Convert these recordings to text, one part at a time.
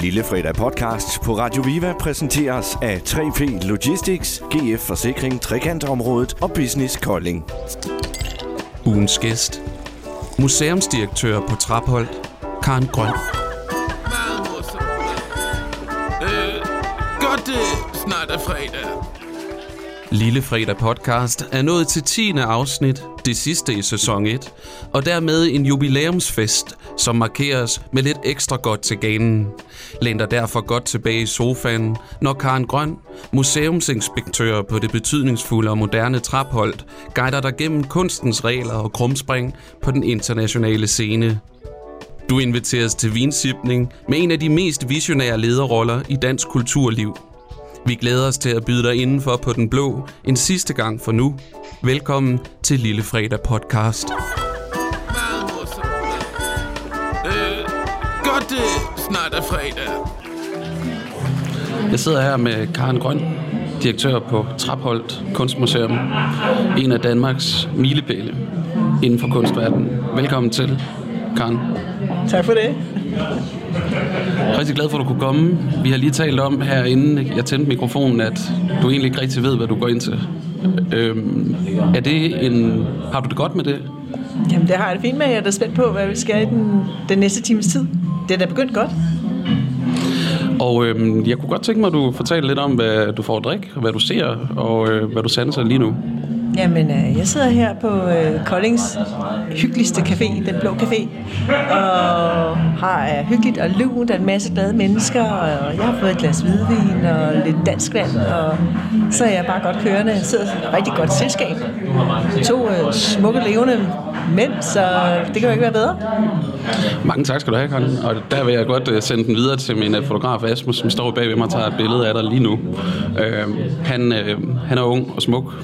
Lille Fredag podcast på Radio Viva præsenteres af 3P Logistics, GF Forsikring, Trekantområdet og Business Kolding. Ugens gæst. Museumsdirektør på Trapholdt, Karen Grøn. Øh, godt det snart er fredag. Lille Fredag podcast er nået til 10. afsnit, det sidste i sæson 1, og dermed en jubilæumsfest, som markeres med lidt ekstra godt til ganen. Læn dig derfor godt tilbage i sofaen, når Karen Grøn, museumsinspektør på det betydningsfulde og moderne Trapholdt, guider dig gennem kunstens regler og krumspring på den internationale scene. Du inviteres til vinsipning med en af de mest visionære lederroller i dansk kulturliv – vi glæder os til at byde dig indenfor på den blå en sidste gang for nu. Velkommen til Lille Fredag podcast. Godt det snart er fredag. Jeg sidder her med Karen Grøn, direktør på Trapholdt Kunstmuseum. En af Danmarks milepæle inden for kunstverdenen. Velkommen til, Karen. Tak for det. Jeg rigtig glad for, at du kunne komme. Vi har lige talt om her, inden jeg tændte mikrofonen, at du egentlig ikke rigtig ved, hvad du går ind til. Øhm, er det en... Har du det godt med det? Jamen, det har jeg det fint med. Jeg er da spændt på, hvad vi skal i den, den næste times tid. Det er da begyndt godt. Og øhm, jeg kunne godt tænke mig, at du fortæller lidt om, hvad du får at drikke, hvad du ser, og øh, hvad du sanser lige nu. Jamen, øh, jeg sidder her på øh, Koldings hyggeligste café, Den Blå Café, og har er hyggeligt og lunt, en masse glade mennesker, og jeg har fået et glas hvidvin og lidt dansk vand, og så er jeg bare godt kørende. Jeg sidder i et rigtig godt selskab. To øh, smukke, levende mænd, så det kan jo ikke være bedre. Mange tak skal du have, Karin. Og der vil jeg godt øh, sende den videre til min øh, fotograf Asmus, som står bagved mig og tager et billede af dig lige nu. Øh, han, øh, han er ung og smuk,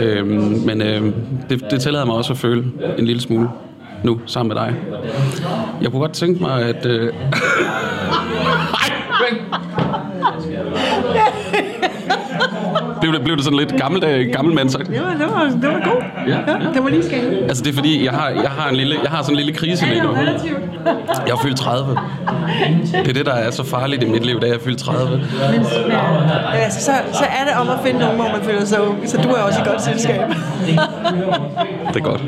øh, men øh, det, det tillader mig også at føle en lille smule nu sammen med dig. Jeg kunne godt tænke mig, at... Øh... blev, det, blev det sådan lidt gammel, gammel mand sagt? Det var, det var, det var god. Ja, ja. Det var lige skændende. Altså det er fordi, jeg har, jeg har, en lille, jeg har sådan en lille krise lige nu. Jeg er fyldt 30. Det er det, der er så farligt i mit liv, da jeg er fyldt 30. Men, altså, så, så er det om at finde nogen, hvor man føler sig ung. Så du er også i godt selskab. Det er godt.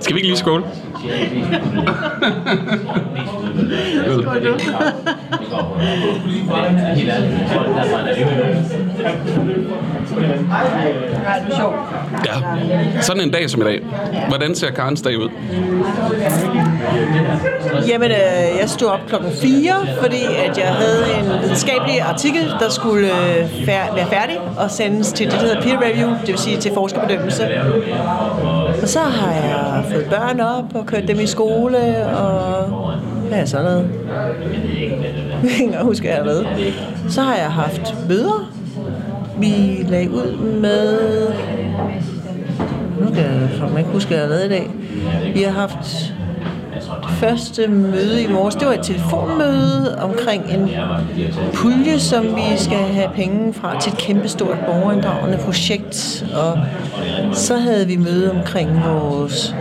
Skal vi ikke lige skåle? Nej, det. Ja. Sådan en dag som i dag. Hvordan ser Karens dag ud? Jamen, øh, jeg stod op klokken 4, fordi at jeg havde en videnskabelig artikel, der skulle øh, fær- være færdig og sendes til det, der hedder peer review, det vil sige til forskerbedømmelse. Og så har jeg fået børn op og kørt dem i skole, og Ja, er sådan noget? Jeg kan ikke huske, hvad jeg har været. Så har jeg haft møder. Vi lagde ud med nu kan jeg fandme ikke huske, hvad jeg har lavet i dag. Vi har haft det første møde i morges. Det var et telefonmøde omkring en pulje, som vi skal have penge fra til et kæmpestort borgerinddragende projekt. Og så havde vi møde omkring vores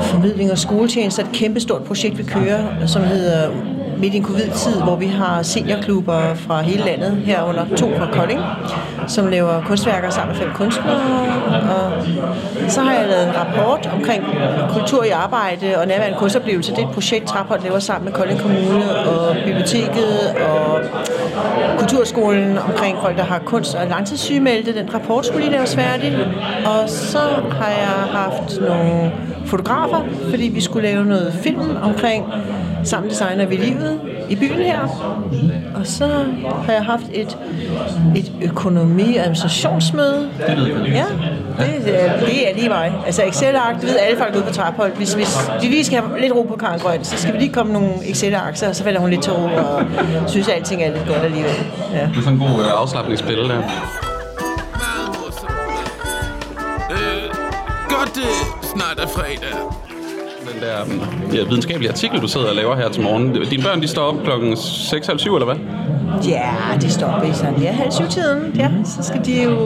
formidling og skoletjenester. Et kæmpestort projekt, vi kører, som hedder midt i en covid-tid, hvor vi har seniorklubber fra hele landet, herunder to fra Kolding, som laver kunstværker sammen med fem kunstnere. Og så har jeg lavet en rapport omkring kultur i arbejde og nærværende kunstoplevelse. Det er et projekt, Traphold laver sammen med Kolding Kommune og biblioteket og kulturskolen omkring folk, der har kunst og langtidssygemeldte. Den rapport skulle lige laves færdig. Og så har jeg haft nogle fotografer, fordi vi skulle lave noget film omkring sammen designer vi livet i byen her. Og så har jeg haft et, et økonomi- og administrationsmøde. Ja, det, er- det er lige mig. Altså Excel-ark, det ved alle folk ude på Traphold. Hvis, hvis vi lige skal have lidt ro på Karen Grøn, så skal vi lige komme nogle Excel-ark, så, så falder hun lidt til ro og synes, at alting er lidt godt alligevel. Ja. Det er sådan en god øh, afslappningspille der. Øh, godt det snart er fredag. Den der ja, videnskabelige artikel, du sidder og laver her til morgen. Dine børn, de står op klokken 6.30 eller hvad? Ja, de står i sådan ja, halv syv tiden. Ja, så skal de jo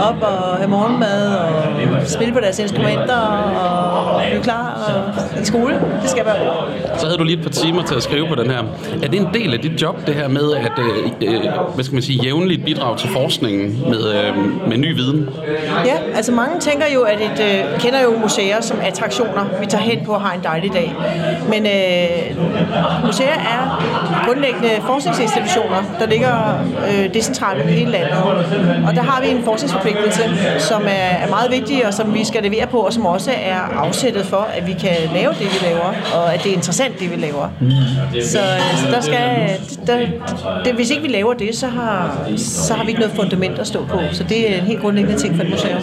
op og have morgenmad og spille på deres instrumenter og blive klar og i skole. Det skal være. Så havde du lige et par timer til at skrive på den her. Er det en del af dit job, det her med at, øh, øh, hvad skal man sige, jævnligt bidrag til forskningen med, øh, med ny viden? Ja, altså mange tænker jo, at et, øh, kender jo museer som attraktioner, vi tager hen på og har en dejlig dag. Men øh, museer er grundlæggende forskningsinstitutioner, der ligger øh, decentralt i hele landet. Og der har vi en forskningsforpligtelse, som er, er meget vigtig, og som vi skal levere på, og som også er afsættet for, at vi kan lave det, vi laver, og at det er interessant, det vi laver. Så, øh, så der skal, der, det, hvis ikke vi laver det, så har, så har vi ikke noget fundament at stå på. Så det er en helt grundlæggende ting for et museum.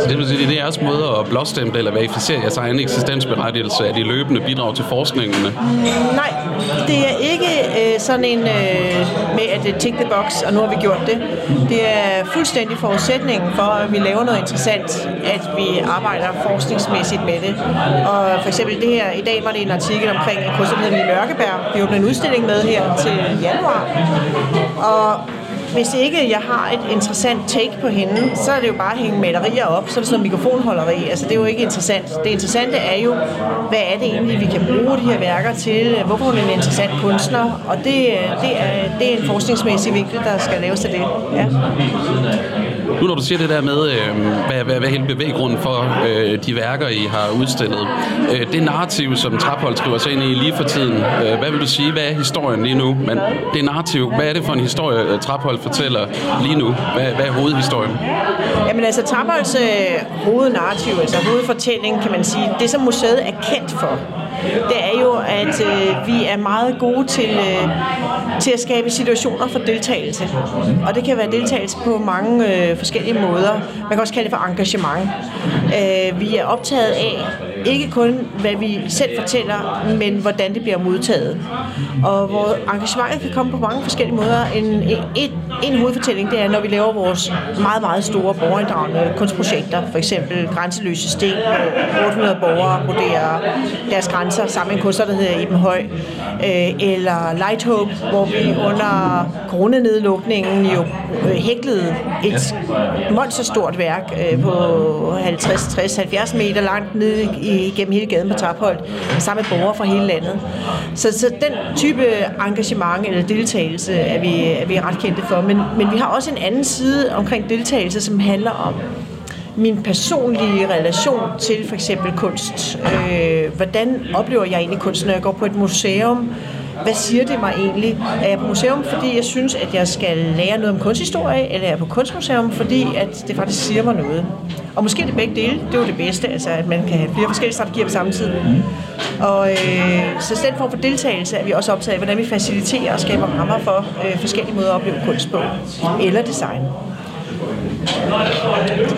Så det det er jeres måde at blåstemple eller verificere jeres egen eksistensberettigelse Er de løbende bidrag til forskningen? Nej, det er ikke øh, sådan en øh, med at tick the box, og nu har vi gjort det. Det er fuldstændig forudsætningen for, at vi laver noget interessant, at vi arbejder forskningsmæssigt med det. Og for eksempel det her, i dag var det en artikel omkring en i Mørkeberg. Vi åbner en udstilling med her til januar. Og hvis ikke jeg har et interessant take på hende, så er det jo bare at hænge malerier op, så er det sådan noget mikrofonholderi. Altså, det er jo ikke interessant. Det interessante er jo, hvad er det egentlig, vi kan bruge de her værker til? Hvorfor hun er en interessant kunstner? Og det, øh, det, er, det er en forskningsmæssig vinkel, der skal laves til det. Ja. Nu når du siger det der med, øh, hvad, hvad, hvad hele bevæggrunden for øh, de værker, I har udstillet, øh, det narrativ, som Traphold skriver sig ind i lige for tiden, øh, hvad vil du sige, hvad er historien lige nu? Men det narrativ, hvad er det for en historie, øh, Traphold fortæller lige nu? Hvad, hvad er hovedhistorien? Jamen altså, Trapholds øh, hovednarrativ, altså hovedfortælling, kan man sige, det som museet er kendt for, det er jo, at øh, vi er meget gode til, øh, til at skabe situationer for deltagelse. Og det kan være deltagelse på mange øh, forskellige måder. Man kan også kalde det for engagement. Øh, vi er optaget af ikke kun, hvad vi selv fortæller, men hvordan det bliver modtaget. Og hvor engagementet kan komme på mange forskellige måder. En, en, en hovedfortælling, det er, når vi laver vores meget, meget store borgerinddragende kunstprojekter. For eksempel Grænseløse Sten, hvor 800 borgere vurderer deres grænser sammen med en kunstner, der hedder Iben Høj. Øh, eller Light Hope, hvor vi under coronanedlukningen jo øh, hæklede et monsterstort værk øh, på 50, 60, 70 meter langt ned i, gennem hele gaden på Trapholdt, sammen med borgere fra hele landet. Så, så den type engagement eller deltagelse er vi, er vi ret kendte for. Men, men vi har også en anden side omkring deltagelse, som handler om min personlige relation til for eksempel kunst. Øh, hvordan oplever jeg egentlig kunst, når jeg går på et museum? Hvad siger det mig egentlig? Er jeg på museum, fordi jeg synes, at jeg skal lære noget om kunsthistorie, eller er jeg på kunstmuseum, fordi at det faktisk siger mig noget? Og måske det begge dele. Det er jo det bedste, altså at man kan have flere forskellige strategier på samme tid. Og øh, så den form for deltagelse er vi også optaget af, hvordan vi faciliterer og skaber rammer for øh, forskellige måder at opleve kunst på, eller design.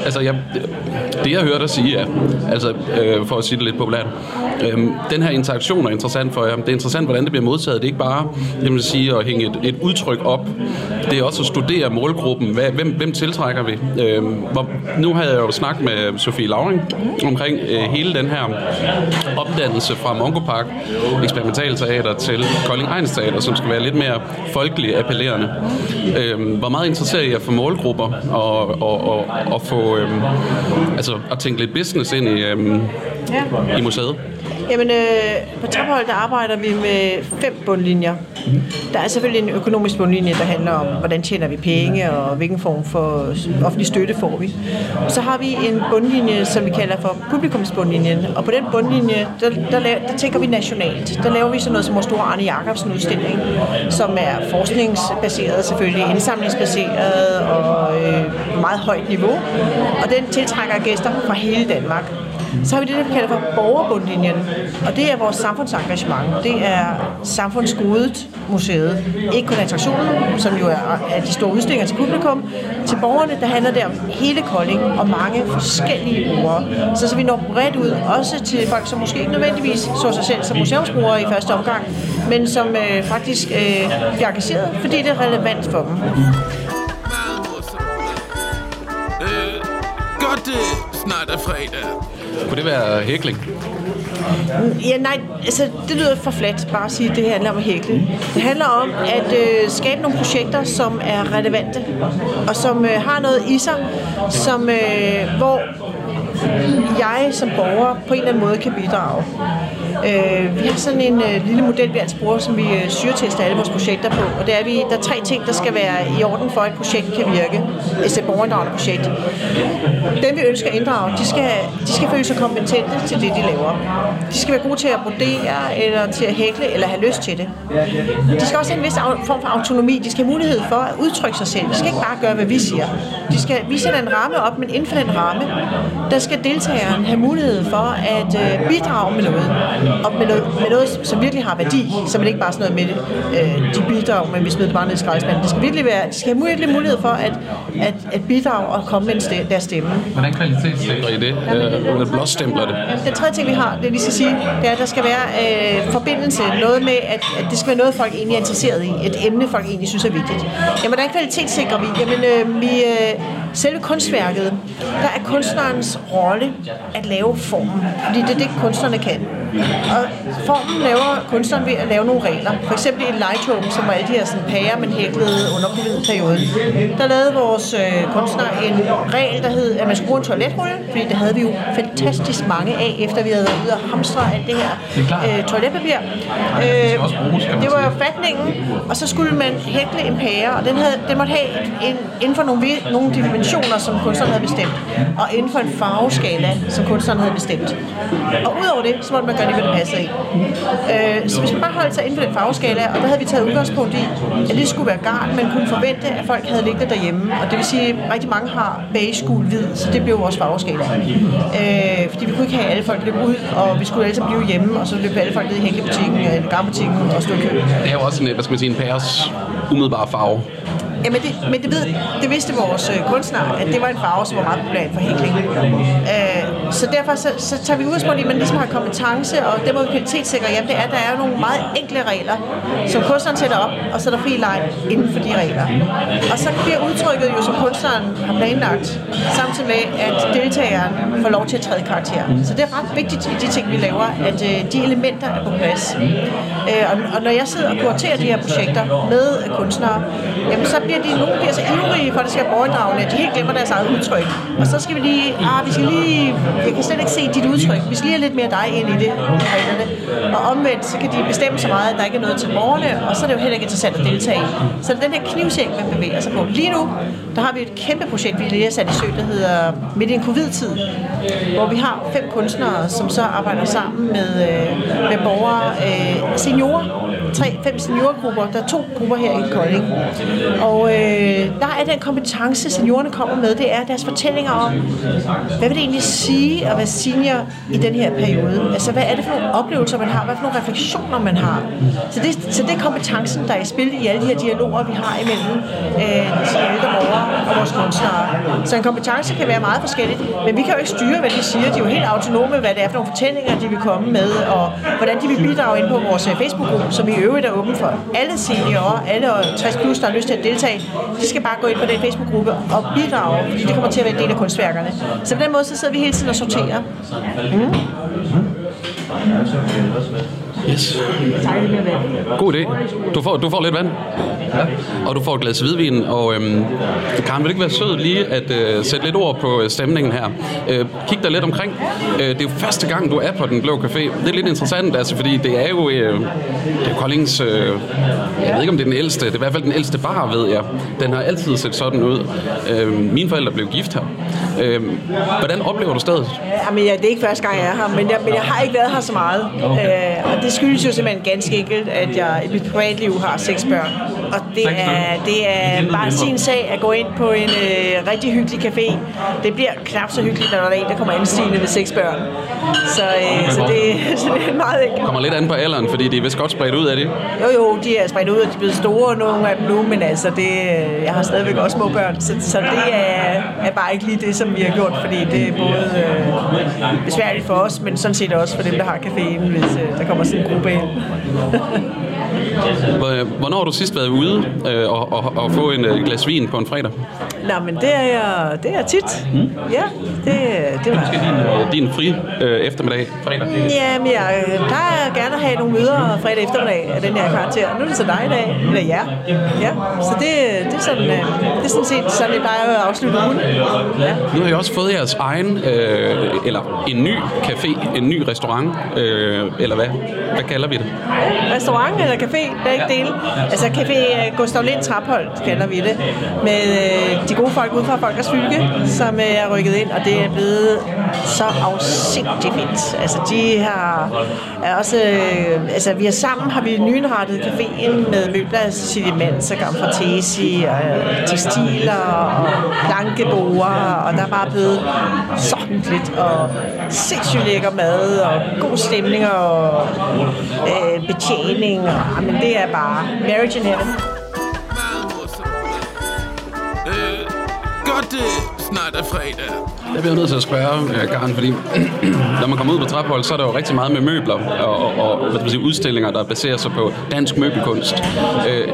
Altså, jeg, det jeg hører dig sige er, altså, øh, for at sige det lidt populært, øh, den her interaktion er interessant for jer. Det er interessant, hvordan det bliver modtaget. Det er ikke bare, det, vil sige, at hænge et, et udtryk op. Det er også at studere målgruppen. Hvad, hvem, hvem tiltrækker vi? Øh, hvor, nu havde jeg jo snakket med Sofie Lauring omkring øh, hele den her opdannelse fra Mongo Park eksperimentalteater til Kolding Ejns Teater, som skal være lidt mere folkeligt appellerende. Øh, hvor meget interesseret I for målgrupper og, og, og, og få øhm, altså at tænke lidt business ind i, øhm, ja. i museet? Jamen, øh, på Traphold, der arbejder vi med fem bundlinjer. Der er selvfølgelig en økonomisk bundlinje, der handler om, hvordan tjener vi penge, og hvilken form for offentlig støtte får vi. Og så har vi en bundlinje, som vi kalder for publikumsbundlinjen. Og på den bundlinje, der, der, der, der tænker vi nationalt. Der laver vi sådan noget som vores store Arne Jacobsen udstilling, som er forskningsbaseret selvfølgelig, indsamlingsbaseret og øh, meget højt niveau. Og den tiltrækker gæster fra hele Danmark. Så har vi det, der vi kalder for borgerbundlinjen, og det er vores samfundsengagement. Det er samfundsgodet museet. Ikke kun attraktionen, som jo er, er de store udstillinger til publikum. Til borgerne, der handler det om hele Kolding og mange forskellige brugere. Så, så vi når bredt ud, også til folk, som måske ikke nødvendigvis så sig selv som museumsbrugere i første omgang, men som øh, faktisk øh, bliver engageret, fordi det er relevant for dem. Det snart er fredag. Kunne det være hækling? Ja, nej, altså det lyder for fladt bare at sige, at det handler om at hækle. Det handler om at øh, skabe nogle projekter, som er relevante, og som øh, har noget i sig, som, øh, hvor jeg som borger på en eller anden måde kan bidrage. Øh, vi har sådan en øh, lille model, vi altså bruger, som vi øh, syretester alle vores projekter på. Og det er, vi, der er tre ting, der skal være i orden for, at et projekt kan virke. Et borgerinddragende projekt. Dem, vi ønsker at inddrage, de skal, de skal føle sig kompetente til det, de laver. De skal være gode til at brodere, eller til at hækle, eller have lyst til det. De skal også have en vis form for autonomi. De skal have mulighed for at udtrykke sig selv. De skal ikke bare gøre, hvad vi siger. De skal, vi sætter en ramme op, men inden for den ramme, der skal deltageren have mulighed for at øh, bidrage med noget. Og med noget, med noget, som virkelig har værdi, så man ikke bare sådan noget med det, øh, de bidrager, men vi smider det bare ned i skraldespanden. Det skal virkelig være, de skal have virkelig mulighed for at, at, at bidrage og komme med en ste, deres stemme. Hvordan kvalitetssikrer I det? Øh, blåstempler det? Den tredje ting, vi har, det vi skal sige, det er, at der skal være øh, forbindelse, noget med, at, at det skal være noget, folk egentlig er interesseret i, et emne, folk egentlig synes er vigtigt. Jamen, hvordan kvalitetssikrer vi? Jamen, øh, vi, øh, selve kunstværket, der er kunstnerens rolle at lave formen, fordi det er det, kunstnerne kan. Og formen laver kunstneren ved at lave nogle regler. For eksempel i Lightroom, som var alle de her sådan, pærer, man hæklede under covid-perioden. Der lavede vores øh, kunstner en regel, der hed, at man skulle bruge en toiletrulle, fordi det havde vi jo fantastisk mange af, efter vi havde været ude og hamstre alt det her øh, toiletpapir. Øh, det var jo fatningen, og så skulle man hækle en pære, og den, havde, den måtte have en, inden for nogle, nogle dimensioner, som kunstneren havde bestemt, og inden for en farveskala, som kunstneren havde bestemt. Og udover det, så måtte man gør de, hvad det passer i. Øh, så hvis man bare holdt sig inden for den farveskala, og der havde vi taget udgangspunkt i, at det skulle være garn, man kunne forvente, at folk havde liggende derhjemme. Og det vil sige, at rigtig mange har beige, gul, hvid, så det blev vores farveskala. Øh, fordi vi kunne ikke have alle folk løbe ud, og vi skulle alle sammen blive hjemme, og så løb alle folk ned i hæklebutikken, eller garnbutikken og stå i kø. Det er jo også en, hvad skal man sige, en pæres umiddelbare farve. Jamen det, men det, ved, det vidste vores øh, kunstnere, at det var en farve, som var meget populær for hækling. Øh, så derfor så, så tager vi udgangspunkt i, at man ligesom har kompetence, og det må vi kvalitetssikre, jamen det er, at der er nogle meget enkle regler, som kunstneren sætter op, og så er der fri leg inden for de regler. Og så bliver udtrykket jo, som kunstneren har planlagt, samtidig med, at deltageren får lov til at træde karakter. Så det er ret vigtigt i de ting, vi laver, at øh, de elementer er på plads. Øh, og, og når jeg sidder og kuraterer de her projekter med kunstnere, jamen så bliver de, nu bliver så ivrige for, at det skal være at de helt glemmer deres eget udtryk. Og så skal vi lige, ah, vi skal lige, jeg kan slet ikke se dit udtryk, vi skal lige have lidt mere dig ind i det, i reglerne. Og omvendt, så kan de bestemme så meget, at der ikke er noget til borgerne, og så er det jo heller ikke interessant at deltage i. Så det er den her knivsæk, man bevæger sig på. Lige nu, der har vi et kæmpe projekt, vi lige har sat i sø, der hedder Midt i en covid-tid, hvor vi har fem kunstnere, som så arbejder sammen med, øh, med borgere, øh, seniorer, tre, fem seniorgrupper. Der er to grupper her i Kolding. Og øh, der er den kompetence, seniorerne kommer med, det er deres fortællinger om, hvad vil det egentlig sige at være senior i den her periode? Altså, hvad er det for nogle oplevelser, man har? Hvad for nogle refleksioner, man har? Så det, så det er kompetencen, der er i spil i alle de her dialoger, vi har imellem øh, de ældre borgere og vores kunstnere. Så en kompetence kan være meget forskelligt, men vi kan jo ikke styre, hvad de siger. De er jo helt autonome, hvad det er for nogle fortællinger, de vil komme med, og hvordan de vil bidrage ind på vores øh, Facebook-gruppe, som i øvrigt er åben for alle seniorer, alle 60 plus, der har lyst til at deltage. De skal bare gå ind på den Facebook-gruppe og bidrage, fordi det kommer til at være en del af kunstværkerne. Så på den måde, så sidder vi hele tiden og sorterer. Mm. Mm. Yes. God idé. Du får, du får lidt vand. Ja. Og du får et glas hvidvin. Og øhm, Karen, vil det ikke være sød lige at øh, sætte lidt ord på øh, stemningen her? Øh, kig dig lidt omkring. Øh, det er jo første gang, du er på Den Blå Café. Det er lidt interessant, altså, fordi det er jo, øh, det er Koldings... Øh, jeg ved ikke, om det er den ældste. Det er i hvert fald den ældste bar, ved jeg. Den har altid set sådan ud. Øh, mine forældre blev gift her. Øh, hvordan oplever du stedet? Jamen, ja, det er ikke første gang, jeg er her, men jeg, men jeg har ikke været her så meget. Øh, og det skyldes jo simpelthen ganske enkelt, at jeg i mit privatliv har seks børn. Og det er, det er bare sin sag at gå ind på en øh, rigtig hyggelig café. Det bliver knap så hyggeligt, når der er en, der kommer anstigende med seks børn. Så, øh, så, det, så det er meget enkelt. Kommer lidt an på alderen, fordi de er vist godt spredt ud af det. Jo, jo, de er spredt ud, og de er blevet store, nogle af dem nu, men altså, det, øh, jeg har stadigvæk også små børn, så, så det er, er bare ikke lige det, som vi har gjort, fordi det er både øh, besværligt for os, men sådan set også for dem, der har caféen, hvis øh, der kommer sådan en gruppe ind. Hvor- Hvornår har du sidst været ude øh, og, og, og få en øh, glas vin på en fredag? Nå, men det er jeg, det er jeg tit. Mm. Ja, det, det var... Måske din, øh, din fri øh, eftermiddag fredag? Ja, men jeg plejer gerne at have nogle møder fredag eftermiddag af den her karakter. Nu er det så dig i dag, eller jer. Ja, så det, det, er sådan, øh, det er sådan set sådan, jeg plejer at afslutte ugen. Ja. Nu har I også fået jeres egen, øh, eller en ny café, en ny restaurant, øh, eller hvad? Hvad kalder vi det? Restaurant eller café, begge dele. Altså café øh, Gustav Lind Traphold kalder vi det. Med øh, de gode folk ude fra Folkers Fylke, som øh, er rykket ind, og det er blevet så afsindigt fint. Altså de har er også, altså vi har sammen har vi nyindrettet caféen med møbler af Sidimans og Gamfratesi og tekstiler og plankeboer, og der er bare blevet så hyggeligt og sindssygt lækker mad og god stemning og øh, betjening. Og, ah, jamen, det er bare marriage in heaven. Godt det snart er fredag. Jeg bliver nødt til at spørge, øh, Karen, fordi når man kommer ud på Traphold, så er der jo rigtig meget med møbler og, og, og hvad skal man sige, udstillinger, der baserer sig på dansk møbelkunst. Øh,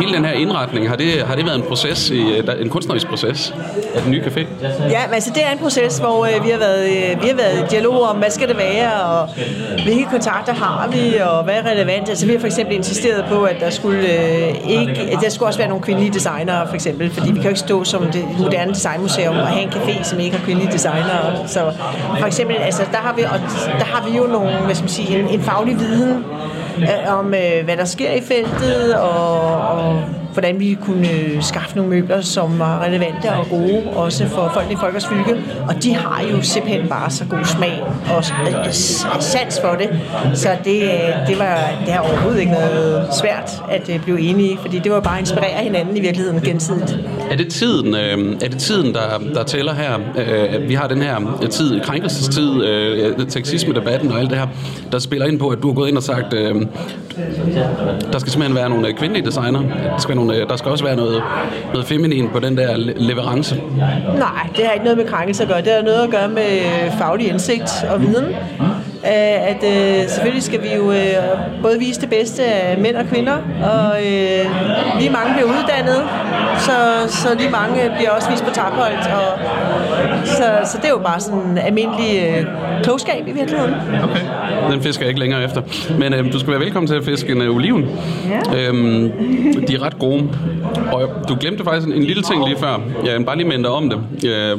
hele den her indretning, har det, har det været en proces, i, øh, en kunstnerisk proces af den nye café? Ja, men altså det er en proces, hvor øh, vi, har været, øh, vi har været i dialog om, hvad skal det være, og hvilke kontakter har vi, og hvad er relevant. Altså vi har for eksempel insisteret på, at der skulle, øh, ikke, at der skulle også være nogle kvindelige designere, for eksempel, fordi vi kan jo ikke stå som det moderne designmuseum og have en café, som ikke har kvindelige designere. Så for eksempel, altså der har vi, og der har vi jo nogle, hvad skal man sige, en, en faglig viden øh, om, øh, hvad der sker i feltet, og, og hvordan vi kunne skaffe nogle møbler, som var relevante og gode, også for folk i Folkers Fylke. Og de har jo simpelthen bare så god smag og sans for det. Så det, det, var, det har overhovedet ikke været svært at øh, blive enige, fordi det var bare at inspirere hinanden i virkeligheden gensidigt. Er det tiden, øh, er det tiden der, der tæller her? Øh, vi har den her øh, tid, krænkelsestid, øh, øh, sexisme-debatten og alt det her, der spiller ind på, at du har gået ind og sagt, øh, der skal simpelthen være nogle kvindelige designer. Der skal, nogle, øh, der skal også være noget, noget feminin på den der leverance. Nej, det har ikke noget med krænkelse at gøre. Det har noget at gøre med øh, faglig indsigt og viden. Øh, At øh, selvfølgelig skal vi jo øh, både vise det bedste af mænd og kvinder, og øh, lige mange bliver uddannet, så, så lige mange bliver også vist på taphold. Og, så, så det er jo bare sådan almindelig øh, klogskab i virkeligheden. Okay. Den fisker jeg ikke længere efter. Men øh, du skal være velkommen til at fiske en øh, oliven. Ja. Øhm, de er ret gode. Og du glemte faktisk en, en lille ting lige før. Jeg vil bare lige minde om det. Øh,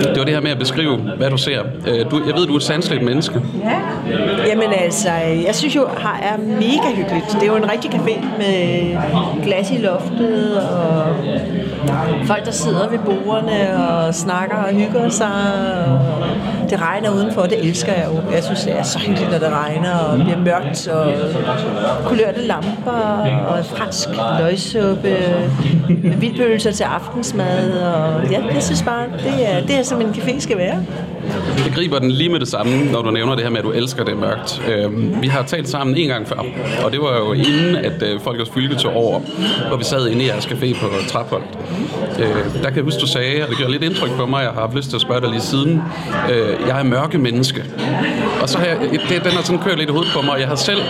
det var det her med at beskrive, hvad du ser. Øh, du, jeg ved, du er et sanseligt menneske. Ja. Jamen altså, jeg synes jo, her er mega hyggeligt. Det er jo en rigtig café med glas i loftet, og folk, der sidder ved bordene og snakker og hygger sig. Og det regner udenfor, det elsker jeg jo. Jeg synes, det er så hyggeligt, når det regner, og bliver mørkt, og kulørte lamper, og fransk løgsuppe, med vildpølser til aftensmad. Og ja, jeg synes bare, det er, det er som en café skal være. Jeg griber den lige med det samme, når du nævner det her med, at du elsker det mørkt. Øh, vi har talt sammen en gang før, og det var jo inden, at øh, Folkets Fylke tog over, hvor vi sad inde i jeres café på Trapholdt. Øh, der kan jeg huske, du sagde, og det gjorde lidt indtryk på mig, jeg har haft lyst til at spørge dig lige siden, øh, jeg er mørke menneske. Og så har jeg, det, den har sådan kørt lidt i hovedet på mig, og jeg har selv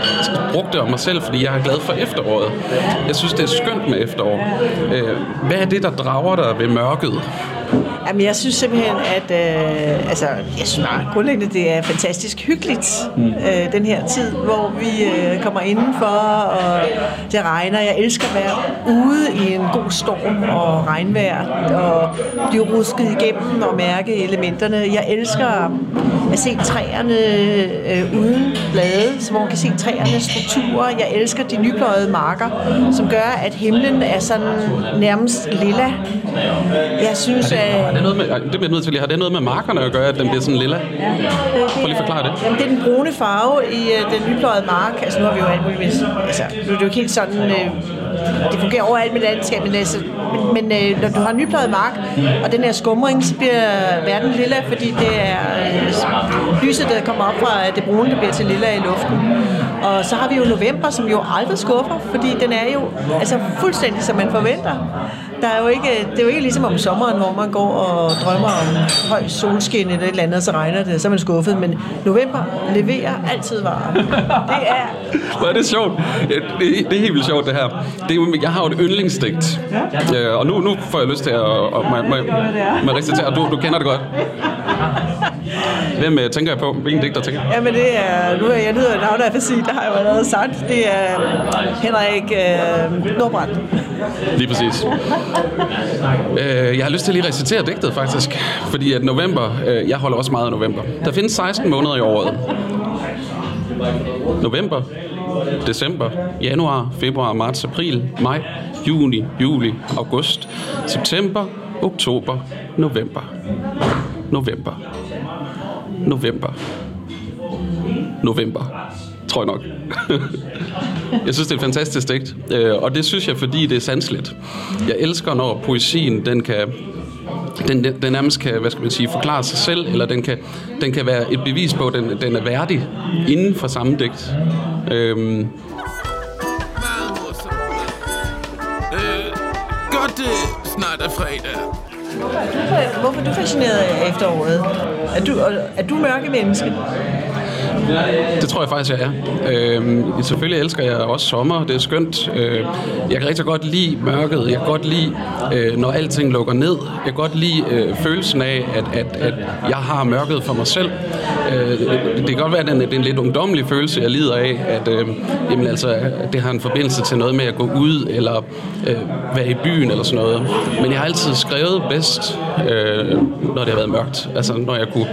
brugt det om mig selv, fordi jeg er glad for efteråret. Jeg synes, det er skønt med efterår. Øh, hvad er det, der drager dig ved mørket? Jamen, jeg synes simpelthen, at øh, altså, jeg synes bare grundlæggende, det er fantastisk hyggeligt, mm. øh, den her tid, hvor vi øh, kommer indenfor, og det regner. Jeg elsker at være ude i en god storm og regnvejr, og blive rusket igennem og mærke elementerne. Jeg elsker at se træerne øh, uden blade, så hvor man kan se træernes strukturer. Jeg elsker de nypløjede marker, som gør, at himlen er sådan nærmest lilla. Jeg synes, at Har det, noget med, det bliver nødt til. Har det noget med markerne at gøre, at den bliver sådan lilla? Prøv lige at forklare det. Jamen, det er den brune farve i uh, den nypløjede mark. Altså, nu har vi jo alt muligt. Altså, nu er det jo ikke helt sådan... Uh, det fungerer overalt med landskab, men, altså, men, men øh, når du har nypløjet mark, og den her skumring, så bliver verden lilla, fordi det er øh, lyset, der kommer op fra det brune, der bliver til lilla i luften. Og så har vi jo november, som jo aldrig skuffer, fordi den er jo altså fuldstændig, som man forventer. der er jo ikke, det er jo ikke ligesom om sommeren, hvor man går og drømmer om høj solskin eller et eller andet, og så regner det, så er man skuffet. Men november leverer altid varer. Det er... Hvor er det sjovt. Det, det er helt vildt sjovt, det her. Det er, jeg har jo et yndlingsdigt. Øh, og nu, nu får jeg lyst til at... Og, må, må, må recitere, og du, du kender det godt. Hvem øh, tænker jeg på? Hvilken digter tænker jeg? Jamen det er, nu er jeg lyder af navn afasi, det har jeg jo allerede sagt. Det er Henrik øh, Nordbrandt. Lige præcis. Øh, jeg har lyst til at lige recitere digtet, faktisk. Fordi at november... Øh, jeg holder også meget af november. Der findes 16 måneder i året. November, december, januar, februar, marts, april, maj, juni, juli, august, september, oktober, november. November. November. November. Tror jeg nok. jeg synes, det er et fantastisk digt. Øh, og det synes jeg, fordi det er sandsligt. Jeg elsker, når poesien, den kan den, den, den nærmest kan, hvad skal man sige, forklare sig selv, eller den kan, den kan være et bevis på, at den, den er værdig inden for samme digt. Øhm, godt det snart er fredag. Hvorfor er du fascineret af efteråret? Er du, er du mørke menneske? Det tror jeg faktisk, jeg er. Øh, selvfølgelig elsker jeg også sommer. Det er skønt. Øh, jeg kan rigtig godt lide mørket. Jeg kan godt lide, øh, når alting lukker ned. Jeg kan godt lide øh, følelsen af, at, at, at jeg har mørket for mig selv. Øh, det kan godt være, at det er en- det er en lidt ungdommelig følelse, jeg lider af, at øh, jamen, altså, det har en forbindelse til noget med at gå ud, eller øh, være i byen, eller sådan noget. Men jeg har altid skrevet bedst, øh, når det har været mørkt. Altså, når jeg kunne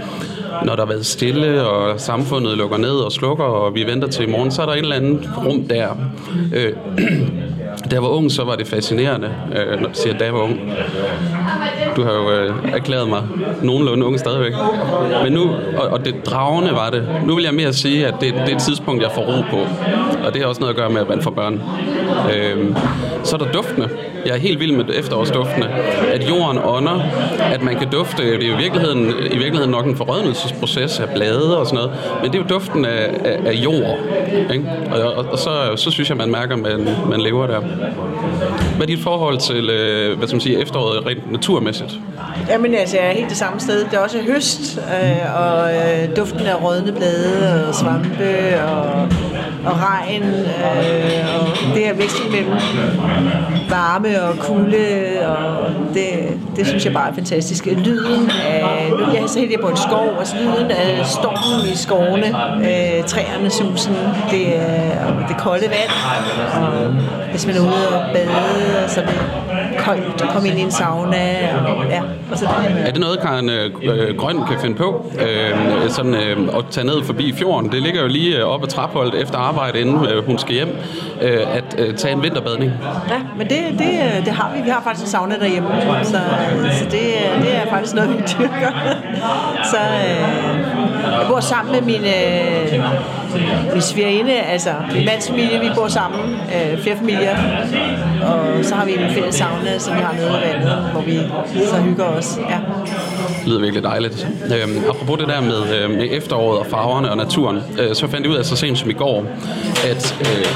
når der har været stille, og samfundet lukker ned og slukker, og vi venter til i morgen, så er der et eller andet rum der. Øh, da jeg var ung, så var det fascinerende, øh, når du siger, da jeg var ung. Du har jo øh, erklæret mig nogenlunde ung stadigvæk. Men nu, og, og det dragende var det, nu vil jeg mere sige, at det, det er et tidspunkt, jeg får ro på. Og det har også noget at gøre med, at man får børn. Øh, så er der duftene. Jeg er helt vild med efterårsduftene. At jorden ånder, at man kan dufte, det er jo i virkeligheden, i virkeligheden nok en forrødnelsesproces af blade og sådan noget, men det er jo duften af, af, af jord. Ikke? Og, og, og så, så synes jeg, man mærker, at man, man lever der. Hvad er dit forhold til øh, hvad skal man sige, efteråret rent naturmæssigt? Jamen altså, jeg er helt det samme sted. Det er også høst, øh, og øh, duften af rådne blade og svampe og, og regn, øh, og det her vækst mellem varme og kulde, og det, det synes jeg bare er fantastisk. Lyden af, nu jeg så heldig på en skov, og lyden af stormen i skovene, øh, træerne susen, det, er, det kolde vand, og hvis man er ude og bade, og så det koldt at komme ind i en sauna, og, ja, og så Er det noget, Karen øh, øh, Grøn kan finde på? Øh, sådan øh, at tage ned forbi fjorden. Det ligger jo lige øh, op ad Trapholdt efter arbejde, inden øh, hun skal hjem. Øh, at øh, tage en vinterbadning. Ja, men det, det, det har vi. Vi har faktisk en sauna derhjemme, så, så det, det er faktisk noget, vi dyrker. Så øh, jeg bor sammen med min, øh, min svigerinde, altså min mands familie, vi bor sammen, øh, flere familier, og så har vi en fælles sauna, som vi har nede ved vandet, hvor vi så hygger os. Ja. Det lyder virkelig dejligt. Øhm, apropos det der med, øh, med efteråret og farverne og naturen, øh, så fandt jeg ud af så sent som i går, at øh,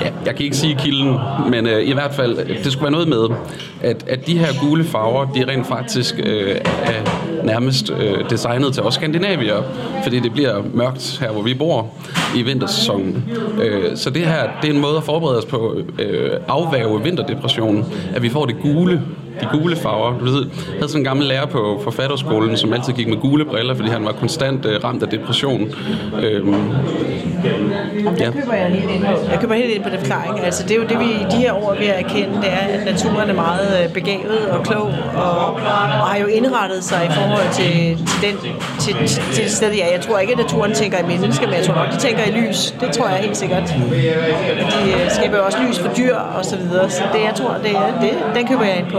ja, jeg kan ikke sige kilden, men øh, i hvert fald, det skulle være noget med, at, at de her gule farver, de rent faktisk øh, er nærmest øh, designet til os skandinavier, fordi det bliver mørkt her, hvor vi bor i vintersæsonen. Øh, så det her, det er en måde at forberede os på øh, afværge vinterdepressionen, at vi får det gule de gule farver. Du ved, jeg havde sådan en gammel lærer på forfatterskolen, som altid gik med gule briller, fordi han var konstant øh, ramt af depression. Øhm, ja. køber jeg helt ind på. Jeg køber helt ind på den forklaring. Altså, det er jo det, vi de her år ved at erkende, det er, at naturen er meget øh, begavet og klog, og, og har jo indrettet sig i forhold til, til, den, til, til, til det sted, ja. Jeg tror ikke, at naturen tænker i mennesker, men jeg tror nok, de tænker i lys. Det tror jeg helt sikkert. De øh, skaber også lys for dyr og så videre. Så det, jeg tror, det, er- det, den køber jeg ind på.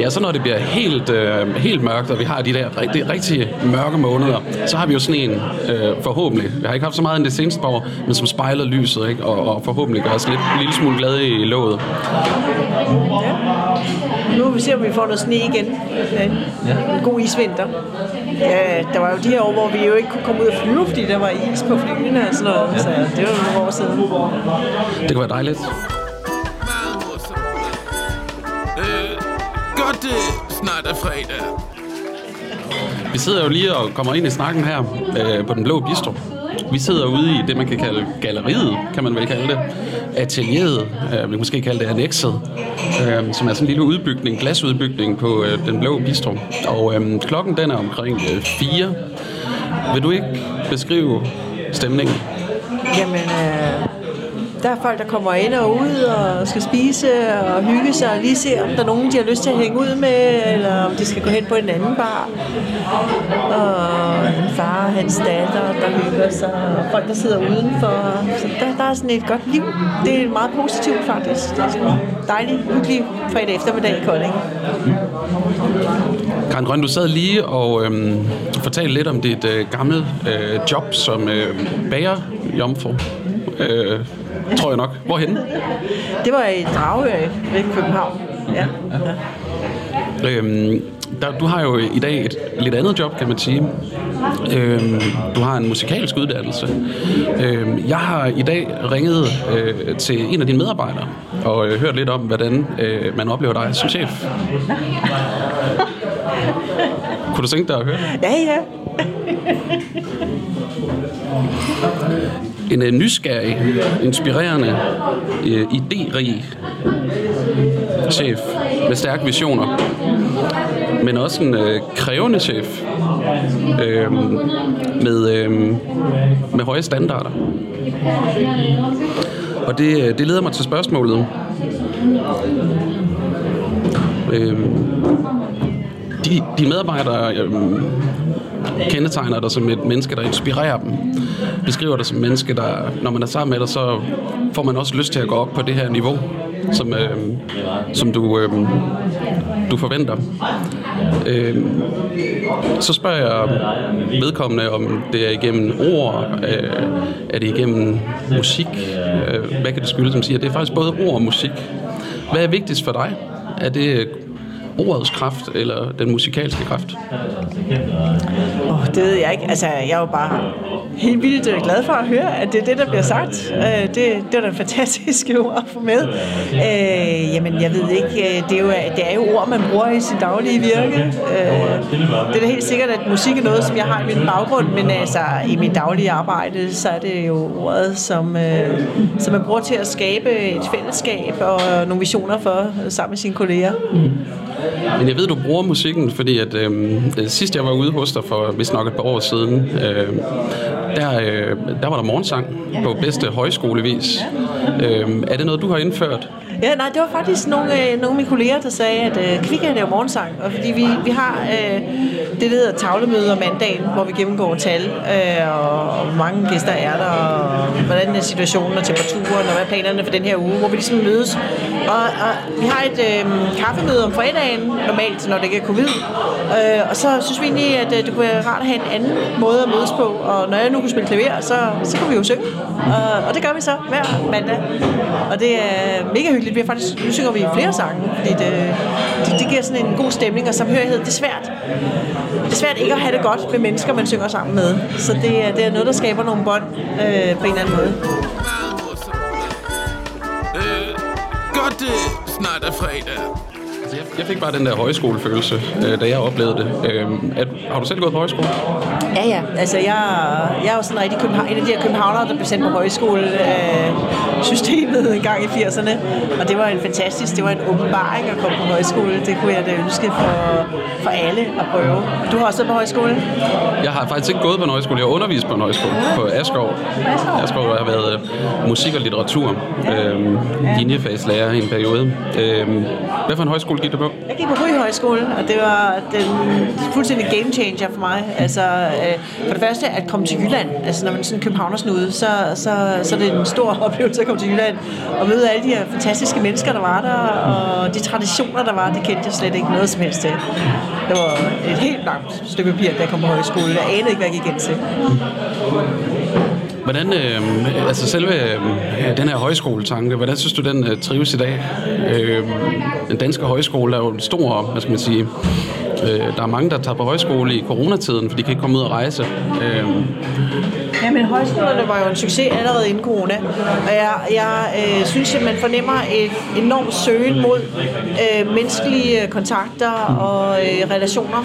Ja, så når det bliver helt, øh, helt mørkt, og vi har de der rigtig, rigtig mørke måneder, så har vi jo sådan en, øh, forhåbentlig, jeg har ikke haft så meget end det seneste par år, men som spejler lyset, ikke? Og, og forhåbentlig gør os lidt, en lille smule glade i låget. Nu vil vi se, om vi får noget sne igen. Ja. En god isvinter. Ja, der var jo de her år, hvor vi jo ikke kunne komme ud og flyve, fordi der var is på flyene og sådan noget. Så det var nogle år siden. Det kunne være dejligt. Det snart er fredag. Vi sidder jo lige og kommer ind i snakken her øh, på Den Blå Bistro. Vi sidder ude i det, man kan kalde galleriet, kan man vel kalde det. Atelieret, øh, vi kan måske kalde det annexet, øh, som er sådan en lille udbygning, glasudbygning på øh, Den Blå Bistro. Og øh, klokken den er omkring øh, 4. Vil du ikke beskrive stemningen? Jamen, øh, der er folk, der kommer ind og ud og skal spise og hygge sig og lige se, om der er nogen, de har lyst til at hænge ud med, eller om de skal gå hen på en anden bar. Og en far og hans datter, der hygger sig, og folk, der sidder udenfor. Så der, der er sådan et godt liv. Det er meget positivt faktisk. Det er sådan en dejlig, hyggelig fredag eftermiddag i Kolding. Karen Grøn, du sad lige og øhm, fortalte lidt om dit øh, gamle øh, job som øh, bagerjomfru. Øh, tror jeg nok. Hvorhen? Det var i Dragør ved København. Ja. ja. Øhm, der, du har jo i dag et lidt andet job, kan man sige. Øhm, du har en musikalsk uddannelse. Øhm, jeg har i dag ringet øh, til en af dine medarbejdere og øh, hørt lidt om, hvordan øh, man oplever dig som chef. Kunne du tænke dig at høre? Ja, ja. En øh, nysgerrig, inspirerende, øh, idérig chef med stærke visioner, men også en øh, krævende chef øh, med, øh, med høje standarder. Og det, det leder mig til spørgsmålet. Øh, de, de medarbejdere øh, kendetegner dig som et menneske, der inspirerer dem. Beskriver dig som menneske, der, når man er sammen med dig, så får man også lyst til at gå op på det her niveau, som, øh, som du, øh, du forventer. Øh, så spørger jeg vedkommende, om det er igennem ord, øh, er det igennem musik, øh, hvad kan det skyldes, som siger, det er faktisk både ord og musik. Hvad er vigtigst for dig? Er det ordets kraft eller den musikalske kraft? Oh, det ved jeg ikke. Altså, jeg er jo bare helt vildt øh, glad for at høre, at det er det, der bliver sagt. Øh, det, det er da fantastiske ord at få med. Øh, jamen, jeg ved ikke. Det er, jo, det er jo ord, man bruger i sin daglige virke. Øh, det er da helt sikkert, at musik er noget, som jeg har i min baggrund, men altså, i mit daglige arbejde, så er det jo ordet, som, øh, som man bruger til at skabe et fællesskab og nogle visioner for sammen med sine kolleger. Men jeg ved, du bruger musikken, fordi at øh, sidst jeg var ude hos dig for vist nok et par år siden, øh, der, øh, der var der morgensang på bedste højskolevis. Øh, er det noget, du har indført? Ja, nej, det var faktisk nogle, øh, nogle af mine kolleger, der sagde, at øh, Kvikke er morgensang, og fordi vi, vi har øh, det, der hedder tavlemøde om mandagen, hvor vi gennemgår tal, øh, og, og hvor mange gæster er der, og hvordan er situationen og temperaturen, og hvad er planerne for den her uge, hvor vi ligesom mødes. Og, og vi har et øh, kaffemøde om fredagen, normalt, når det ikke er covid, øh, og så synes vi egentlig, at øh, det kunne være rart at have en anden måde at mødes på, og når jeg nu kunne spille klaver, så, så kunne vi jo synge, og, og det gør vi så hver mandag, og det er mega hyggeligt. Vi har faktisk, nu synger vi flere sange, fordi det, det, det giver sådan en god stemning og samhørighed. Det er svært. Det er svært ikke at have det godt med mennesker, man synger sammen med. Så det, det er noget, der skaber nogle bånd øh, på en eller anden måde. Øh, godt det snart er fredag. Altså, jeg, fik bare den der højskolefølelse, øh, da jeg oplevede det. Øh, at, har du selv gået på højskole? Ja, ja. Altså, jeg, jeg er jo sådan rigtig København, en af de her københavnere, der blev sendt på højskole øh, systemet en gang i 80'erne. Og det var en fantastisk, det var en åbenbaring at komme på højskole. Det kunne jeg da ønske for, for alle at prøve. Du har også været på højskole? Jeg har faktisk ikke gået på en højskole. Jeg har undervist på en højskole på Askov. Askov har været øh, musik og litteratur. Øh, linjefagslærer i en periode. Øh, hvad for en højskole gik du på? Jeg gik på Ry Højskole, og det var den fuldstændig game changer for mig. Altså, øh, for det første at komme til Jylland. Altså, når man er sådan en københavnersnude, så, så, så er det en stor oplevelse at komme til Jylland og møde alle de her fantastiske mennesker, der var der, og de traditioner, der var, det kendte jeg slet ikke noget som helst til. Det var et helt langt stykke papir, da jeg kom på højskole. Jeg anede ikke, hvad jeg gik ind til. Hvordan, øh, altså selve øh, den her højskoletanke, hvordan synes du, den øh, trives i dag? Øh, den danske højskole er jo en stor, hvad skal man sige, øh, der er mange, der tager på højskole i coronatiden, for de kan ikke komme ud og rejse. Øh, Jamen, højskolerne var jo en succes allerede inden corona, og jeg, jeg øh, synes, at man fornemmer et enormt søgen mod øh, menneskelige kontakter og øh, relationer.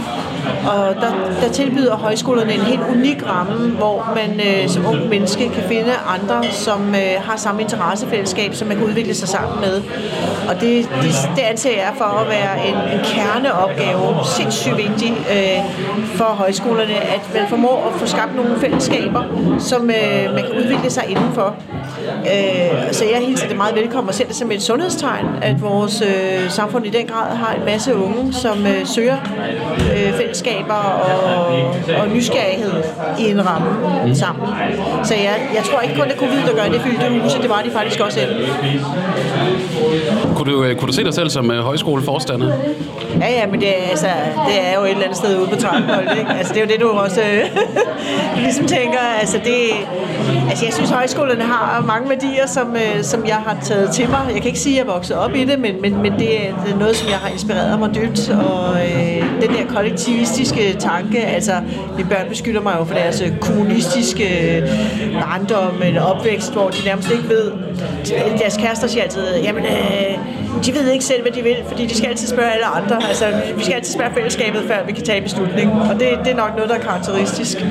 Og der, der tilbyder højskolerne en helt unik ramme, hvor man øh, som ung menneske kan finde andre, som øh, har samme interessefællesskab, som man kan udvikle sig sammen med. Og det, det, det anser jeg for at være en, en kerneopgave, sindssygt vigtig øh, for højskolerne, at man formår at få skabt nogle fællesskaber, som øh, man kan udvikle sig indenfor. Øh, så jeg hilser det meget velkommen og ser det som et sundhedstegn, at vores øh, samfund i den grad har en masse unge, som øh, søger øh, fællesskaber og, og nysgerrighed i en ramme mm. sammen. Så jeg, jeg tror ikke kun, det er covid, der gør det fyldte huse, det var de faktisk også selv. Kunne du, øh, kunne du se dig selv som øh, højskoleforstander? Ja, ja, men det, altså, det er jo et eller andet sted ude på Trappenholdt, ikke? Altså, det er jo det, du også øh, ligesom tænker. Altså, det, altså, jeg synes, højskolerne har mange værdier, som, øh, som jeg har taget til mig. Jeg kan ikke sige, at jeg er vokset op i det, men, men, men det, er, det er noget, som jeg har inspireret mig dybt. Og øh, den der kollektivistiske tanke, altså, mine børn beskylder mig jo for deres øh, kommunistiske øh, barndom eller opvækst, hvor de nærmest ikke ved. Deres kærester siger altid, jamen, øh, de ved ikke selv, hvad de vil, fordi de skal altid spørge alle andre. Altså, vi skal altid spørge fællesskabet, før vi kan tage en beslutning. Og det, det er nok noget, der er karakteristisk,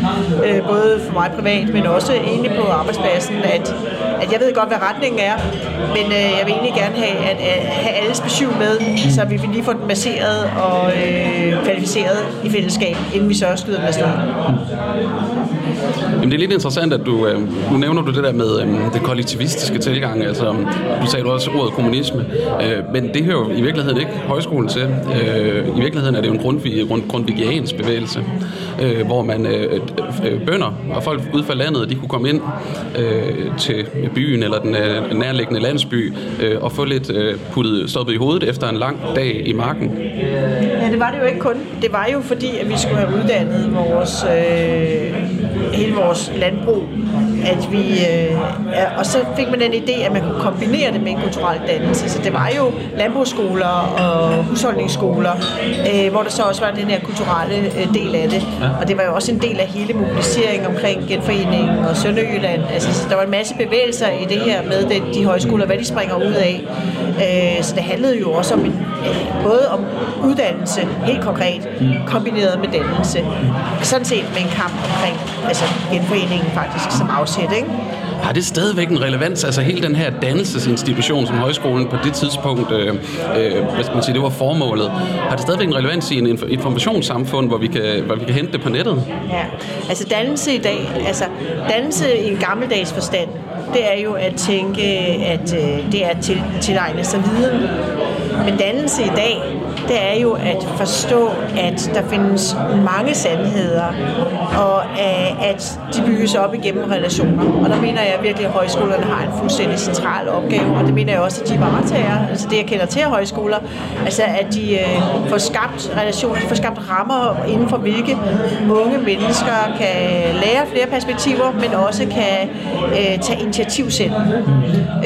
øh, både for mig privat, men også egentlig på arbejdspladsen, at, at jeg ved godt, hvad retningen er, men øh, jeg vil egentlig gerne have, at, at have alles besøg med, så vi lige få den masseret og øh, kvalificeret i fællesskab, inden vi så skyder den afsted. Jamen, det er lidt interessant, at du, øh, nu nævner du det der med øh, det kollektivistiske tilgang. Altså, du sagde du også ordet kommunisme. Øh, men det hører jo i virkeligheden ikke højskolen til. Øh, I virkeligheden er det jo en grundvig, grund, grundvigiansk bevægelse, øh, hvor man øh, øh, øh bønder og folk ud fra landet, de kunne komme ind øh, til byen eller den øh, nærliggende landsby øh, og få lidt øh, puttet stoppet i hovedet efter en lang dag i marken. Ja, det var det jo ikke kun. Det var jo fordi, at vi skulle have uddannet vores, øh, hele vores landbrug. At vi, øh, ja, og så fik man den idé, at man kunne kombinere det med en kulturel dannelse. Så det var jo landbrugsskoler og husholdningsskoler, øh, hvor der så også var den her kulturelle øh, del af det. Og det var jo også en del af hele mobiliseringen omkring genforeningen og Sønderjylland. Altså, så der var en masse bevægelser i det her med de, de højskoler, hvad de springer ud af. Øh, så det handlede jo også om en, øh, både om uddannelse, helt konkret, kombineret med dannelse. Sådan set med en kamp omkring altså genforeningen faktisk som afsæt, ikke? Har det stadigvæk en relevans, altså hele den her dannelsesinstitution, som højskolen på det tidspunkt, øh, øh, hvad skal man sige, det var formålet, har det stadigvæk en relevans i en inf- informationssamfund, hvor vi, kan, hvor vi kan hente det på nettet? Ja, altså dannelse i dag, altså dannelse i en gammeldags forstand, det er jo at tænke, at øh, det er at til, tilegne sig viden. Men dannelse i dag, det er jo at forstå, at der findes mange sandheder, og at de bygges op igennem relationer. Og der mener jeg virkelig, at højskolerne har en fuldstændig central opgave, og det mener jeg også, at de varetager, altså det jeg kender til højskoler, altså at de øh, får skabt relationer, de får skabt rammer inden for hvilke unge mennesker kan lære flere perspektiver, men også kan øh, tage initiativ selv.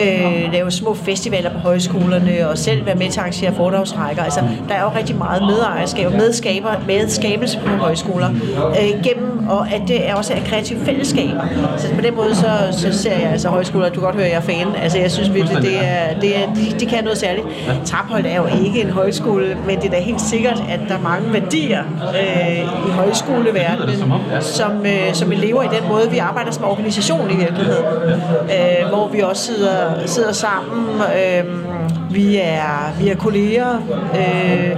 Øh, lave små festivaler på højskolerne, og selv være med til arrangere foredragsrækker. Altså, der er jo rigtig meget medejerskab og medskaber, medskabelse på højskoler øh, gennem, og at det er også er kreative fællesskaber. Så på den måde, så, så ser jeg altså højskoler, du kan godt høre, jeg er fan. Altså, jeg synes virkelig, det er, det er, de, de kan noget særligt. Trapholdt er jo ikke en højskole, men det er da helt sikkert, at der er mange værdier øh, i højskoleverdenen, som, øh, som vi lever i den måde, vi arbejder som organisation i virkeligheden. Øh, hvor vi også sidder, sidder sammen. Øh, vi er, vi er kolleger. Øh,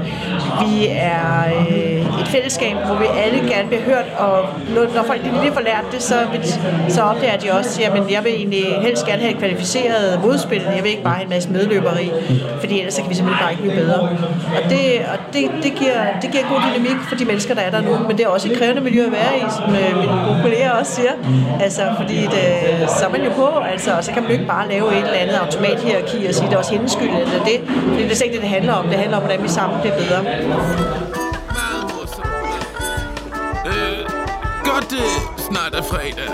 vi er øh, et fællesskab, hvor vi alle gerne vil hørt, og når, når folk lige får lært det, så, vil, så opdager de også, at jeg vil egentlig helst gerne have et kvalificeret modspil. Jeg vil ikke bare have en masse medløberi, fordi ellers så kan vi simpelthen bare ikke blive bedre. Og det, og det, det, giver, det giver god dynamik for de mennesker, der er der nu, men det er også et krævende miljø at være i, som øh, mine gode kolleger også siger. Altså, fordi det, så er man jo på, altså, og så kan man jo ikke bare lave et eller andet automathierarki og sige, at det er også hendes skyld, eller det. Det er slet ikke det, det handler om. Det handler om, hvordan vi sammen bliver bedre. Meget morsomt. Øh, godt det snart er fredag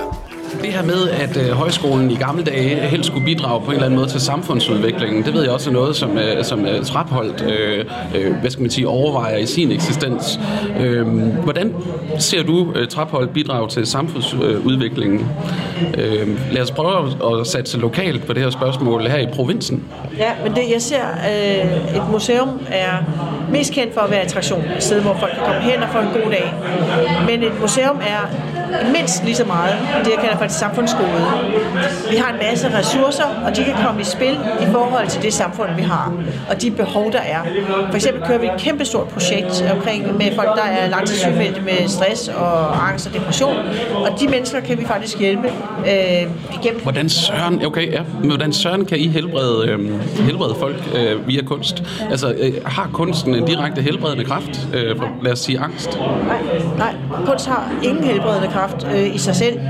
det her med, at øh, højskolen i gamle dage helst skulle bidrage på en eller anden måde til samfundsudviklingen, det ved jeg også er noget, som, øh, som øh, Trapholdt øh, øh, hvad skal man sige, overvejer i sin eksistens. Øh, hvordan ser du øh, Trapholdt bidrage til samfundsudviklingen? Øh, lad os prøve at, at satse lokalt på det her spørgsmål her i provinsen. Ja, men det, jeg ser, øh, et museum er mest kendt for at være attraktion. Et sted, hvor folk kan komme hen og få en god dag. Men et museum er mindst lige så meget det, jeg kalder for et samfundsgode. Vi har en masse ressourcer, og de kan komme i spil i forhold til det samfund, vi har, og de behov, der er. For eksempel kører vi et kæmpestort projekt omkring med folk, der er langtidssygemeldte med stress og angst og depression, og de mennesker kan vi faktisk hjælpe øh, igennem. Hvordan søren, okay, ja, men hvordan søren kan I helbrede, øh, helbrede folk øh, via kunst? Altså, øh, har kunsten en direkte helbredende kraft, øh, for, lad os sige angst? Nej, nej, kunst har ingen helbredende kraft øh, i sig selv.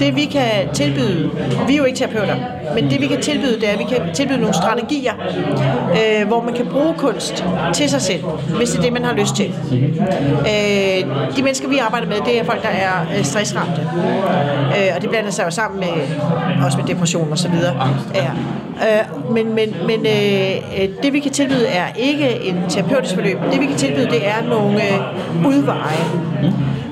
Det vi kan tilbyde, vi er jo ikke terapeuter, men det vi kan tilbyde, det er, at vi kan tilbyde nogle strategier, øh, hvor man kan bruge kunst til sig selv, hvis det er det, man har lyst til. Øh, de mennesker, vi arbejder med, det er folk, der er øh, stressramte. Øh, og det blander sig jo sammen med, også med depression og så videre. Ja. Øh, men men, men øh, det, vi kan tilbyde, er ikke en terapeutisk forløb. Det, vi kan tilbyde, det er nogle øh, udveje.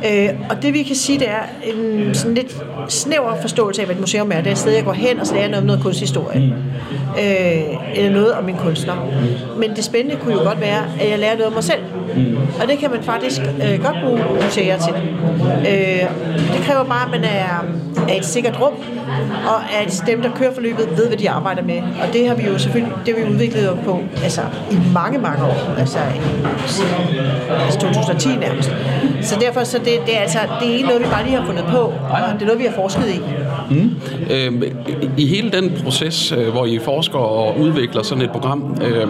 Øh, og det vi kan sige, det er en sådan lidt snæver forståelse af, hvad et museum er. Det er et sted, jeg går hen og så lærer noget om noget kunsthistorie. Øh, eller noget om min kunstner. Men det spændende kunne jo godt være, at jeg lærer noget om mig selv. Og det kan man faktisk øh, godt bruge museer til. Øh, det kræver bare, at man er, er et sikkert rum, og at dem, der kører forløbet, ved, hvad de arbejder med. Og det har vi jo selvfølgelig det har vi udviklet på altså, i mange, mange år. Altså i, altså 2010 nærmest. Så derfor så det, det, er altså, det er ikke noget, vi bare lige har fundet på, og det er noget, vi har forsket i. Mm. Øh, I hele den proces, øh, hvor I forsker og udvikler sådan et program, øh,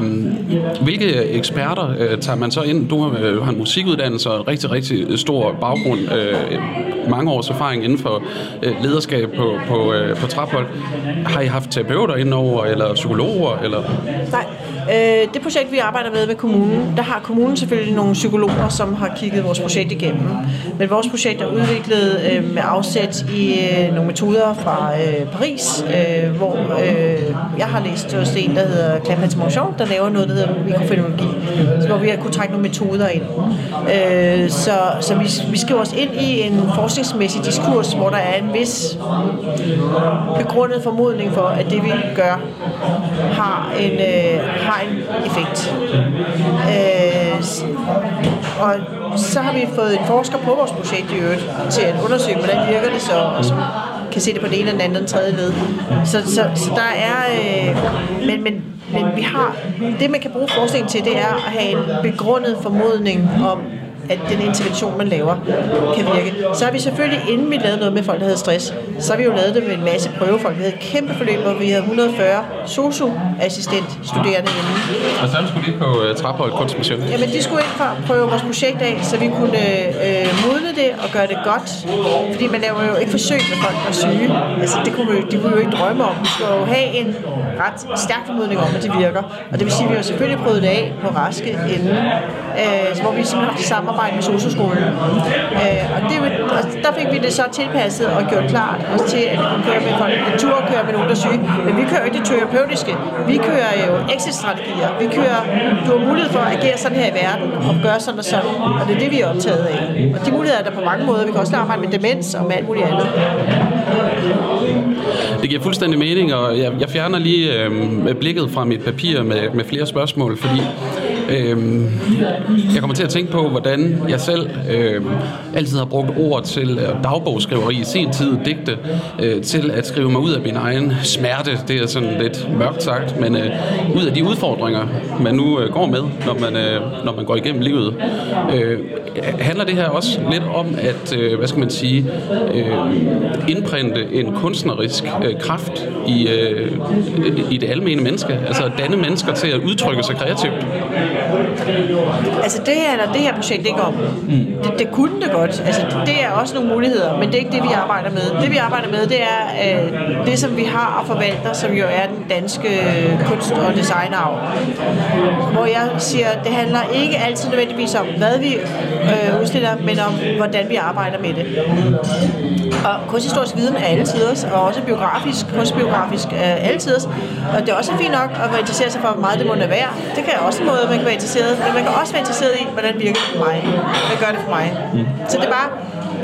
hvilke eksperter øh, tager man så ind? Du øh, har en musikuddannelse og en rigtig, rigtig stor baggrund, øh, mange års erfaring inden for øh, lederskab på, på, øh, på Traphold. Har I haft terapeuter indover, eller psykologer? Eller? Nej, øh, det projekt, vi arbejder med med kommunen, der har kommunen selvfølgelig nogle psykologer, som har kigget vores projekt igennem. Men vores projekt er udviklet øh, med afsæt i øh, nogle metoder fra øh, Paris, øh, hvor øh, jeg har læst hos en, der hedder Clapin Motion, der laver noget, der hedder mikrofenologi, hvor vi har kunne trække nogle metoder ind. Øh, så så vi, vi skriver os ind i en forskningsmæssig diskurs, hvor der er en vis begrundet formodning for, at det vi gør har en, øh, har en effekt. Øh, og så har vi fået en forsker på vores projekt i øvrigt til at undersøge, hvordan virker det så, og så kan se det på det ene, eller den anden, den tredje led. Så, så, så der er... Øh, men, men, men vi har... Det, man kan bruge forskningen til, det er at have en begrundet formodning om, at den intervention, man laver, kan virke. Så har vi selvfølgelig, inden vi lavede noget med folk, der havde stress, så har vi jo lavet det med en masse prøvefolk. Vi havde et kæmpe forløb, hvor vi havde 140 sosu-assistent studerende inde. Og så skulle de på uh, Traphold Kunstmuseum? Jamen, de skulle ind for at prøve vores projekt af, så vi kunne øh, modne det og gøre det godt. Fordi man laver jo ikke forsøg med folk, der er syge. Altså, det kunne vi, de kunne jo ikke drømme om. Vi skulle jo have en ret stærk formodning om, at det virker. Og det vil sige, at vi har selvfølgelig prøvet det af på raske inden, øh, hvor vi simpelthen har haft samarbejde med Sosu-skolen. Øh, og, det, og der fik vi det så tilpasset og gjort klart også til, at vi kunne køre med folk. på tur køre med nogen, der er syge. Men vi kører jo ikke det terapeutiske. Vi kører jo exit-strategier. Vi kører, du har mulighed for at agere sådan her i verden og gøre sådan og sådan. Og det er det, vi er optaget af. Og de muligheder er der på mange måder. Vi kan også arbejde med demens og med alt muligt andet. Det giver fuldstændig mening, og jeg, jeg fjerner lige øh, blikket fra mit papir med, med flere spørgsmål, fordi øh, jeg kommer til at tænke på, hvordan jeg selv øh, altid har brugt ord til øh, dagbogsskriveri i sen tid, digte, øh, til at skrive mig ud af min egen smerte. Det er sådan lidt mørkt sagt, men øh, ud af de udfordringer, man nu øh, går med, når man, øh, når man går igennem livet. Øh, handler det her også lidt om at, øh, hvad skal man sige, øh, indprinte en kunstnerisk øh, kraft i, øh, i det almene menneske? Altså at danne mennesker til at udtrykke sig kreativt? Altså det her, eller det her projekt ikke om. Mm. Det, det kunne det godt. Altså det er også nogle muligheder, men det er ikke det, vi arbejder med. Det vi arbejder med, det er øh, det, som vi har og forvalter, som jo er den danske øh, kunst- og designarv. Hvor jeg siger, det handler ikke altid nødvendigvis om, hvad vi øh, udstiller, men om, hvordan vi arbejder med det. Og kunsthistorisk viden er alle tiders, og også biografisk, kunstbiografisk er alle tiders. Og det er også fint nok at være interesseret sig for, hvor meget det må være. Det kan også en måde, man kan være interesseret. Men man kan også være interesseret i, hvordan virker det for mig. Hvad gør det for mig? Mm. Så det er bare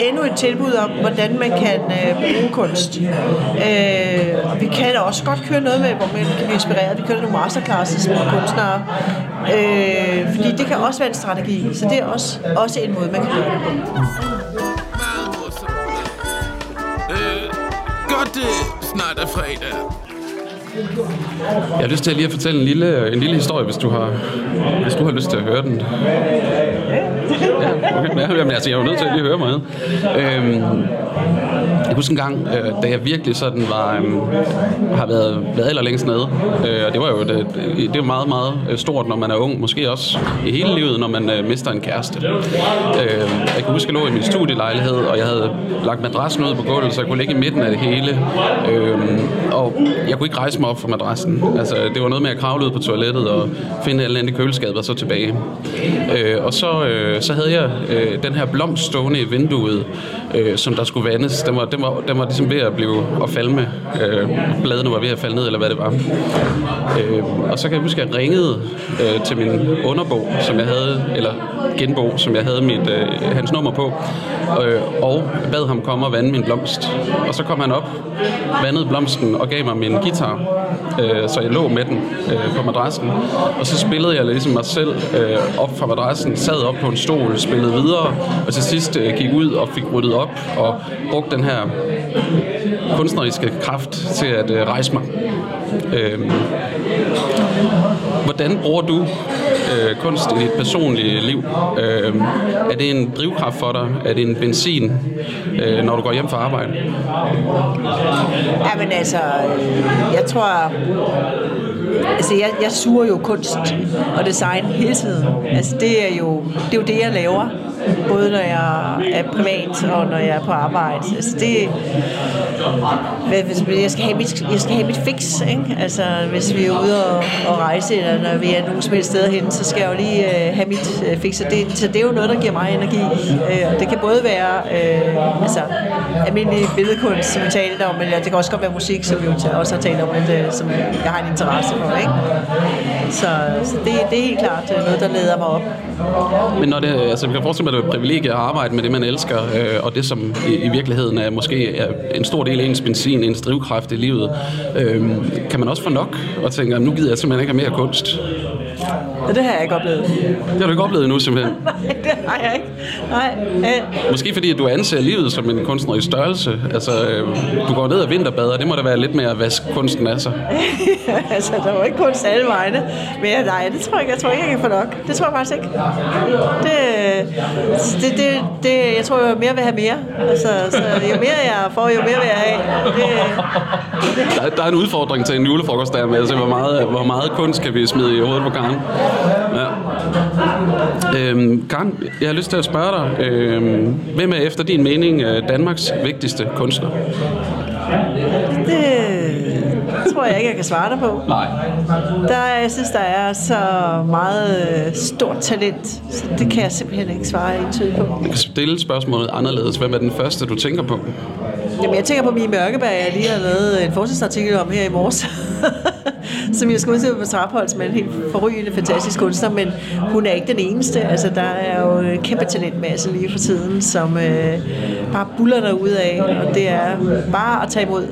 endnu et tilbud om, hvordan man kan øh, bruge kunst. Øh, og vi kan da også godt køre noget med, hvor man kan blive inspireret. Vi kører nogle masterclasses med kunstnere. Øh, fordi det kan også være en strategi. Så det er også, også en måde, man kan gøre det på. Det snart er fredag. Jeg har lyst til lige at fortælle en lille, en lille historie, hvis du har, hvis du har lyst til at høre den. Okay. ja, jamen, altså, jeg er jo nødt til at lige høre meget. Øhm, jeg husker en gang, øh, da jeg virkelig sådan var, øh, har været, været allerlængst nede, øh, og det var jo det, det er meget, meget øh, stort, når man er ung, måske også i hele livet, når man øh, mister en kæreste. Øh, jeg kan huske, at jeg lå i min studielejlighed, og jeg havde lagt madrassen ud på gulvet, så jeg kunne ligge i midten af det hele, øh, og jeg kunne ikke rejse mig op fra madrassen. Altså, det var noget med at kravle ud på toilettet og finde alle i køleskabet og så tilbage. Øh, og så, øh, så havde jeg øh, den her blomst stående i vinduet, øh, som der skulle vandes. Den var, den var, den var ligesom ved at blive at falde med. Øh, bladene var ved at falde ned, eller hvad det var. Øh, og så kan jeg huske, at jeg ringede øh, til min underbog, som jeg havde, eller genbog, som jeg havde mit, øh, hans nummer på, øh, og bad ham komme og vande min blomst. Og så kom han op, vandede blomsten og gav mig min guitar, øh, så jeg lå med den øh, på madrassen. Og så spillede jeg ligesom mig selv øh, op fra madrassen, sad op på en stol, spillede videre, og til sidst øh, gik ud og fik ryddet op og brugte den her kunstneriske kraft til at øh, rejse mig. Øh, hvordan bruger du øh, kunst i dit personlige liv? Øh, er det en drivkraft for dig? Er det en benzin, øh, når du går hjem fra arbejde? Ja, men altså, øh, jeg tror... Altså, jeg, jeg suger jo kunst og design hele tiden. Altså, det er jo det, er jo det jeg laver. Både når jeg er privat og når jeg er på arbejde. Altså, det... Hvis jeg skal have mit, jeg skal have mit fix, ikke? Altså, hvis vi er ude og, og rejse, eller når vi er nogen som helst steder hen, så skal jeg jo lige øh, have mit øh, fix. Og det, så det er jo noget, der giver mig energi. Øh, det kan både være øh, altså, almindelig billedkunst, som vi talte om, men det kan også godt være musik, som vi jo også har talt om, at, øh, som jeg har en interesse for. Ikke? Så, så det, det er helt klart øh, noget, der leder mig op. Men når det, altså, vi kan forestille mig, det et privilegie at arbejde med det, man elsker, øh, og det, som i, i virkeligheden er måske er en stor del af ens benzin, ens drivkraft i livet. Øh, kan man også få nok og tænke, at nu gider jeg simpelthen ikke have mere kunst? Ja, det har jeg ikke oplevet. Det har du ikke oplevet endnu, simpelthen? Nej, det har jeg ikke. Nej. Øh. Måske fordi, at du anser livet som en kunstnerisk størrelse. Altså, øh, du går ned og vinterbader, det må da være lidt mere, hvad kunsten er så. altså, der var ikke kunst alle vegne. Men ja, nej, det tror jeg ikke. Jeg tror ikke, jeg kan få nok. Det tror jeg faktisk ikke. Det, det, det, det jeg tror, jeg mere vil have mere. Altså, så jo mere jeg får, jo mere vil jeg have. Det, der, der er en udfordring til en julefrokost der med, altså, hvor meget, hvor meget kunst kan vi smide i hovedet på Karen. Ja. Øhm, Karen, jeg har lyst til at spørge dig, øhm, hvem er efter din mening øh, Danmarks vigtigste kunstner? Det tror jeg ikke, jeg kan svare dig på. Nej. Der, jeg synes, der er så meget øh, stort talent, så det kan jeg simpelthen ikke svare entydigt på. Jeg kan stille spørgsmålet anderledes. Hvem er den første, du tænker på? Jamen, jeg tænker på Mie Mørkeberg, jeg lige har lavet en forskningsartikel om her i morges, som jeg skulle ud på Traphold, som er en helt forrygende, fantastisk kunstner, men hun er ikke den eneste. Altså, der er jo en kæmpe talentmasse lige for tiden, som øh, bare buller der ud af, og det er bare at tage imod.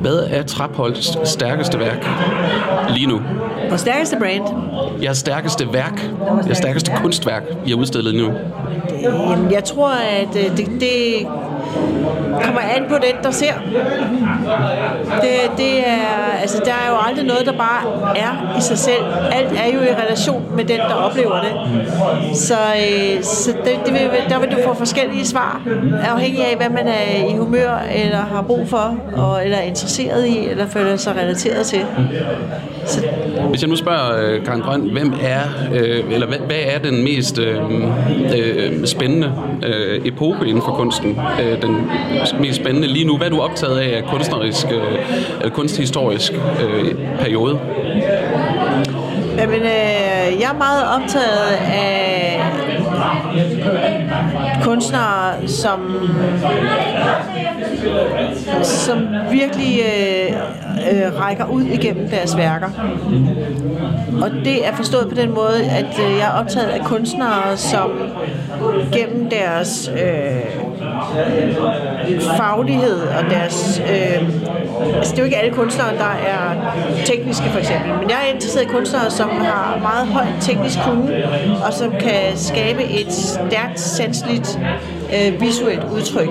Hvad er Trapholds stærkeste værk lige nu? Vores stærkeste brand? Jeres stærkeste værk, jeres stærkeste kunstværk, I har udstillet nu? Jamen, jeg tror, at øh, det, det kommer an på den, der ser. Det, det er, altså, der er jo aldrig noget, der bare er i sig selv. Alt er jo i relation med den, der oplever det. Så, øh, så det, det vil, der vil du få forskellige svar, afhængig af, hvad man er i humør, eller har brug for, og, eller er interesseret i, eller føler sig relateret til. Så. Hvis jeg nu spørger øh, Karen Grøn, hvem er, øh, eller hvad, hvad er den mest øh, øh, spændende øh, epoke inden for kunsten? Øh, den mest spændende lige nu? Hvad er du optaget af af kunstnerisk, øh, eller kunsthistorisk øh, periode? Jamen, øh, jeg er meget optaget af kunstnere, som, som virkelig øh, øh, rækker ud igennem deres værker. Og det er forstået på den måde, at øh, jeg er optaget af kunstnere, som gennem deres øh, faglighed og deres... Øh, altså det er jo ikke alle kunstnere, der er tekniske for eksempel, men jeg er interesseret i kunstnere, som har meget høj teknisk kunde, og som kan skabe et stærkt sanseligt øh, visuelt udtryk,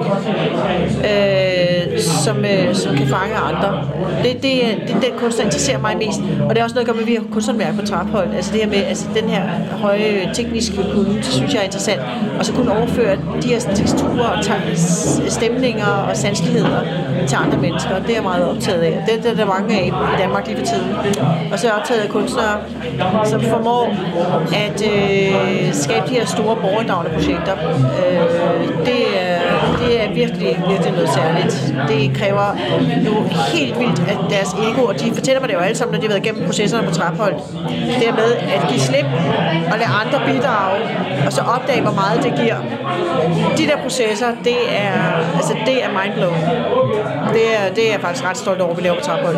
øh, som, øh, som kan fange andre. Det, det, øh, det er den kunst, der interesserer mig mest. Og det er også noget, der gør med, at vi har kunsthåndværk på Traphold. Altså det her med altså den her høje tekniske kunde, det synes jeg er interessant. Og så kunne overføre de her teksturer og stemninger og sanseligheder til andre mennesker. Det er jeg meget optaget af. Det, det er der mange af i Danmark lige for tiden. Og så er jeg optaget af kunstnere, som formår at øh, skabe de her store borgerdragende projekter. Øh, det, det er virkelig, virkelig noget særligt. Det kræver jo helt vildt, at deres ego, og de fortæller mig det jo alle sammen, når de har været igennem processerne på Traphold, det er med at give slip og lade andre bidrage, og så opdage, hvor meget det giver. De der processer, det er, altså, det er mindblowing. Det er, det er jeg faktisk ret stolt over, at vi laver på Traphold.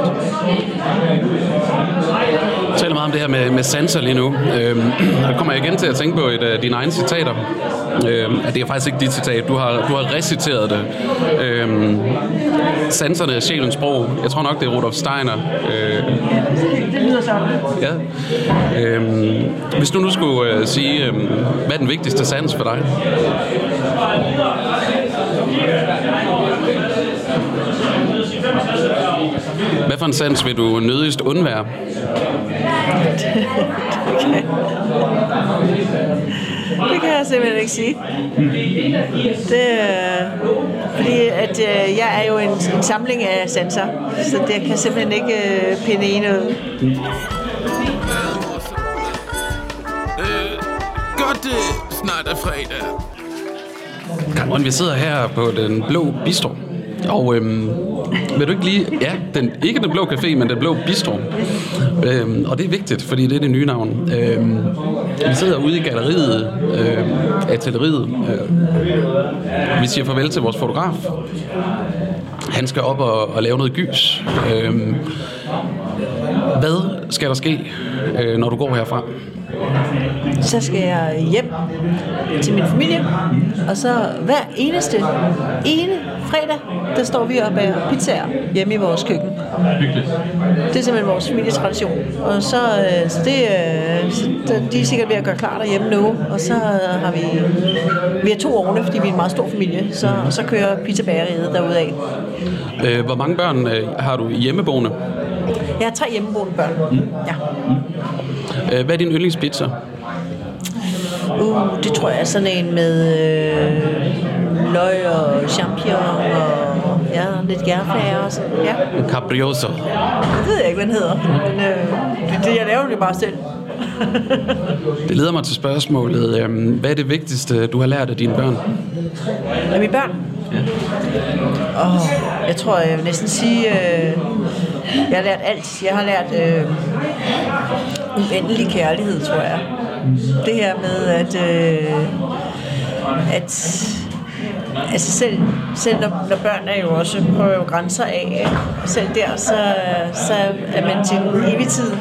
Taler meget om det her med, med sanser lige nu. Øhm, der kommer jeg igen til at tænke på et af dine egne citater. Øhm, det er faktisk ikke dit citat. Du har, du har reciteret det. Øhm, sanserne er sjælens sprog. Jeg tror nok, det er Rudolf Steiner. Øh, Det lyder sådan. ja. øhm, hvis du nu skulle øh, sige, øh, hvad er den vigtigste sans for dig? Hvad for en sans vil du nødigst undvære? Det kan jeg simpelthen ikke sige. Det, er- fordi at, øh, jeg er jo en, en samling af sanser, så det kan simpelthen ikke øh, pinde en ud. Øh, godt, det snart er fredag. Cameron, vi sidder her på den blå bistro. Og øhm, vil du ikke lige... Ja, den, ikke den blå café, men den blå bistro. Øhm, og det er vigtigt, fordi det er det nye navn. Øhm, vi sidder ude i galleriet, øh, atelieriet. Øh, vi siger farvel til vores fotograf. Han skal op og, og lave noget gys. Øhm, hvad skal der ske, øh, når du går herfra? Så skal jeg hjem til min familie, og så hver eneste ene fredag, der står vi og bager pizzaer hjemme i vores køkken. Det er simpelthen vores familietradition. Og så, øh, så det, øh, så de er sikkert ved at gøre klar derhjemme nu. Og så øh, har vi, vi har to ovne, fordi vi er en meget stor familie. Så, og så kører pizzabageriet derudad. Øh, hvor mange børn øh, har du hjemmeboende? Jeg har tre hjemmeboende børn. Ja. Øh, hvad er din yndlingspizza? Uh, det tror jeg er sådan en med øh, løg og champignon og ja, lidt gærflager og sådan. Ja, Caprioso. det ved jeg ikke, hvad den hedder. Men øh, det, det, jeg laver det bare selv. Det leder mig til spørgsmålet. øhm, Hvad er det vigtigste, du har lært af dine børn? Af mine børn? Ja. Oh, jeg tror, jeg vil næsten sige, øh, jeg har lært alt. Jeg har lært øh, uendelig kærlighed, tror jeg. Det her med, at, øh, at altså selv, selv når, når børn er jo også prøver jo grænser af, selv der, så, så er man til evig tid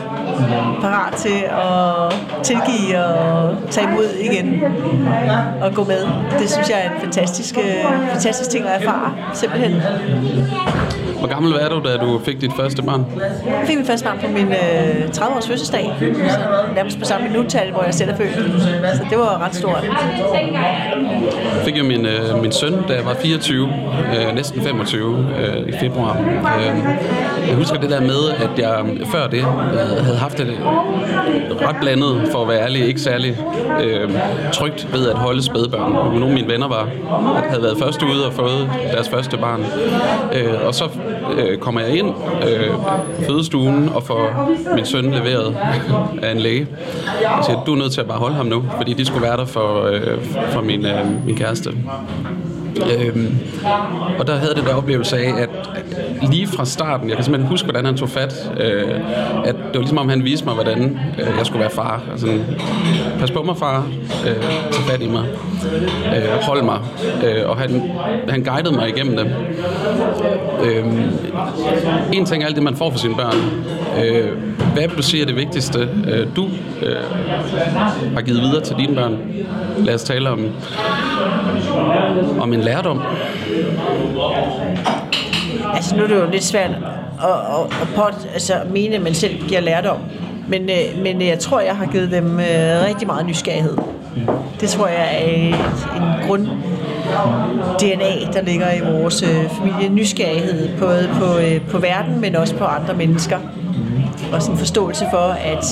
parat til at tilgive og tage imod igen og gå med. Det synes jeg er en fantastisk, øh, fantastisk ting at erfare, simpelthen. Hvor gammel var du, da du fik dit første barn? Jeg fik min første barn på min øh, 30-års fødselsdag, så nærmest på samme minuttal, hvor jeg selv er født. Så det var ret stort. Jeg fik jo min, øh, min søn, da jeg var 24, øh, næsten 25 øh, i februar. Øh, jeg husker det der med, at jeg før det øh, havde haft det ret blandet, for at være ærlig, ikke særlig øh, trygt ved at holde spædbørn. Nogle af mine venner var, havde været først ude og fået deres første barn. Øh, og så øh, kommer jeg ind øh, fødestuen og får min søn leveret af en læge. Jeg siger, du er nødt til at bare holde ham nu, fordi de skulle være der for, øh, for min, øh, min kæreste. Øhm, og der havde det der oplevelse af, at lige fra starten, jeg kan simpelthen huske, hvordan han tog fat, øh, at det var ligesom om, han viste mig, hvordan øh, jeg skulle være far. Altså, pas på mig, far. Øh, tag fat i mig. Øh, hold mig. Øh, og han, han guidede mig igennem det. Øh, en ting er alt det, man får for sine børn. Øh, hvad vil du sige er det vigtigste, øh, du øh, har givet videre til dine børn? Lad os tale om, om en lærdom. Altså nu er det jo lidt svært at, at, at pot, altså, mene, at man selv giver lærdom. Men, øh, men jeg tror, jeg har givet dem øh, rigtig meget nysgerrighed. Det tror jeg er et, en grund DNA, der ligger i vores øh, familie. Nysgerrighed både på, øh, på verden, men også på andre mennesker. Og sådan en forståelse for, at,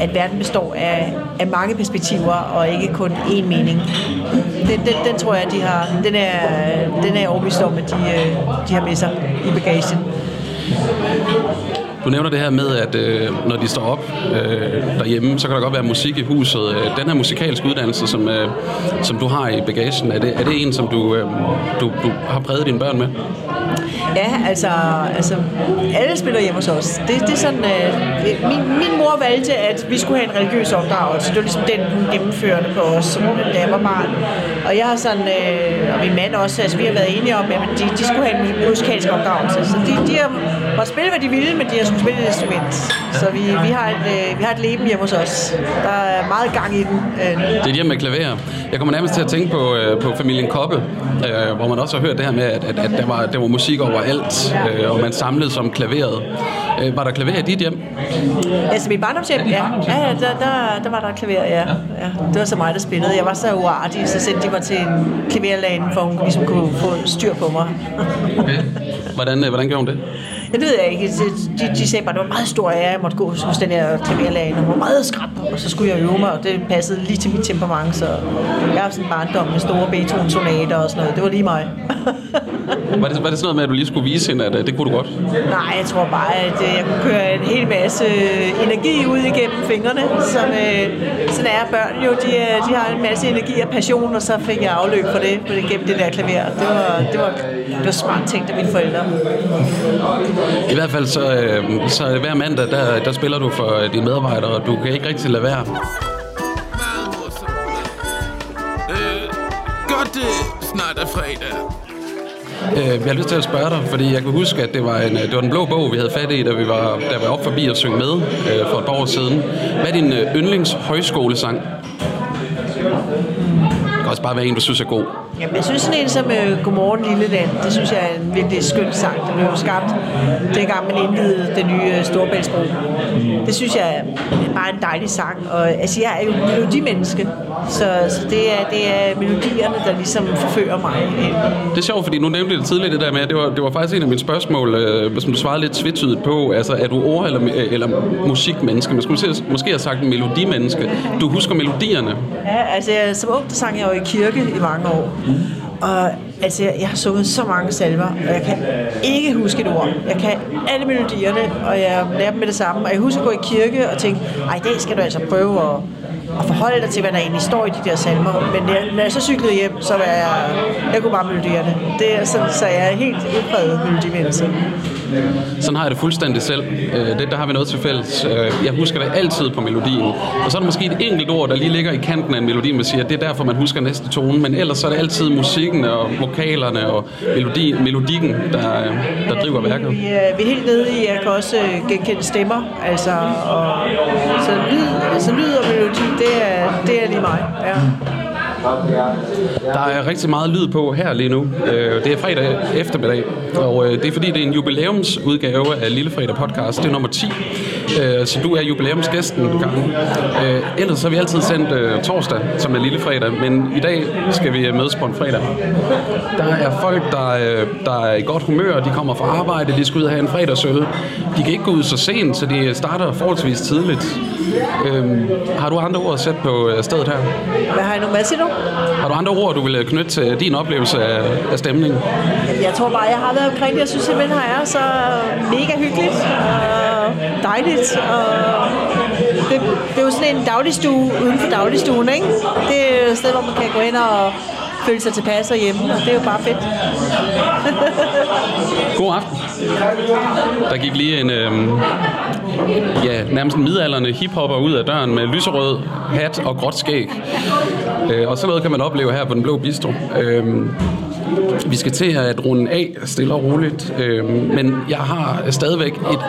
at verden består af, af mange perspektiver, og ikke kun én mening. Den, den, den tror jeg, de har, den er, den er jeg overbevist om, at de, øh, de har med sig i bagagen. Du nævner det her med, at øh, når de står op øh, derhjemme, så kan der godt være musik i huset. Øh, den her musikalske uddannelse, som, øh, som du har i bagagen, er det, er det en, som du, øh, du, du har præget dine børn med? Ja, altså, altså alle spiller hjemme hos os. Det, det er sådan, øh, min, min mor valgte, at vi skulle have en religiøs opdragelse. Det var ligesom den, hun gennemførte på os, som, øh, da jeg var barn. Og jeg har sådan, øh, og min mand også, altså vi har været enige om, at de, de skulle have en musikalsk opdragelse. Så de, de har måtte spille, hvad de ville, men de har skulle spille et instrument. Så vi, vi, har et, øh, vi har et leben hjemme hos os. Der er meget gang i den. Øh. Det er et hjem med klaver. Jeg kommer nærmest til at tænke på, øh, på familien Koppe, øh, hvor man også har hørt det her med, at, at, at der, var, der var musik overalt, øh, og man samledes om klaveret. Øh, var der klaver i dit hjem? Altså mit barndomshjem, ja. Ja, ja der, der, der var der klaver, ja. ja. Det var så mig, der spillede. Jeg var så uartig, så sendte de mig til en klaverlægen, for hun ligesom kunne få styr på mig. Okay. Hvordan, øh, hvordan gjorde hun det? Jeg ved jeg ikke. De, de sagde bare, at det var meget stor ære, jeg måtte gå hos den her klaverlægen. Hun var meget skrab, og så skulle jeg øve mig, og det passede lige til mit temperament. Så jeg har sådan en barndom med store Beethoven-sonater og sådan noget. Det var lige mig. var, det, var det sådan noget med, at du lige skulle vise hende, at øh, det kunne du godt? Nej, jeg tror bare, at øh, jeg kunne køre en hel masse øh, energi ud igennem fingrene. Som, øh, sådan er børn jo. De, de har en masse energi og passion, og så fik jeg afløb for det, for det gennem det der klaver. Det var, det var, det var smart tænkt af mine forældre. I hvert fald så, øh, så hver mandag, der, der spiller du for øh, dine medarbejdere, og du kan ikke rigtig lade være. Øh, godt det snart er fredag. Øh, jeg har lyst til at spørge dig, fordi jeg kan huske, at det var, en, det var den blå bog, vi havde fat i, da vi var, da vi var op forbi og synge med øh, for et par år siden. Hvad er din øh, yndlings højskolesang? Det kan også bare være en, du synes er god. Jamen, jeg synes sådan en som uh, Godmorgen Lille Land, det synes jeg er en virkelig skøn sang. Den blev skabt dengang man indvidede den nye uh, Storbæltsbro. Det synes jeg er bare en dejlig sang. Og altså, jeg er jo melodimenneske, så, så det, er, det er melodierne, der ligesom forfører mig. Det er sjovt, fordi nu nævnte det tidligere, det der med, at det var, det var faktisk en af mine spørgsmål, øh, som du svarede lidt tvetydigt på. Altså, er du ord- eller, eller musikmenneske? Man skulle måske, måske have sagt melodimenneske. Du husker melodierne. Ja, altså som ung, der sang jeg jo i kirke i mange år. Mm. Og altså, jeg, har sunget så mange salver, og jeg kan ikke huske et ord. Jeg kan alle melodierne, og jeg lærer dem med det samme. Og jeg husker at gå i kirke og tænke, ej, i dag skal du altså prøve at, at forholde dig til, hvad der egentlig står i de der salmer. Men jeg, når jeg så cyklede hjem, så var jeg, jeg kunne bare melodierne. Det er sådan, så jeg er helt udpræget melodimenneske. Sådan har jeg det fuldstændig selv. Øh, Det, der har vi noget til fælles. Øh, Jeg husker det altid på melodien. Og så er der måske et enkelt ord, der lige ligger i kanten af en melodi, man siger, at det er derfor, man husker næste tone. Men ellers så er det altid musikken og vokalerne og melodi, melodikken, der, der driver værket. Vi er, vi er helt nede i, jeg kan også øh, genkende stemmer. Altså, og, så, lyd, altså lyd og melodi, det er, det er lige mig. Ja. Der er rigtig meget lyd på her lige nu. Øh, det er fredag eftermiddag, og øh, det er fordi, det er en jubilæumsudgave af Lillefredag podcast. Det er nummer 10, Øh, så du er jubilæumsgæsten en gang. Øh, Ellers så har vi altid sendt øh, torsdag, som er Lille Fredag, men i dag skal vi øh, mødes på en fredag. Der er folk, der, øh, der er i godt humør, de kommer fra arbejde, de skal ud og have en fredagsøl. De kan ikke gå ud så sent, så de starter forholdsvis tidligt. Øh, Har du andre ord at sætte på øh, stedet her? Hvad har jeg nu til nu? Har du andre ord, du vil knytte til din oplevelse af, af stemningen? Jeg tror bare, jeg har været omkring det. Jeg synes simpelthen, her er så mega hyggeligt og dejligt. Og det, det er jo sådan en dagligstue uden for dagligstuen, ikke? Det er et sted, hvor man kan gå ind og føle sig tilpas og hjemme, og det er jo bare fedt. God aften. Der gik lige en, øh, ja, nærmest en midalderne hiphopper ud af døren med lyserød hat og gråt skæg. Øh, og sådan noget kan man opleve her på Den Blå Bistro. Øh, vi skal til at runde af stille og roligt, øh, men jeg har stadigvæk et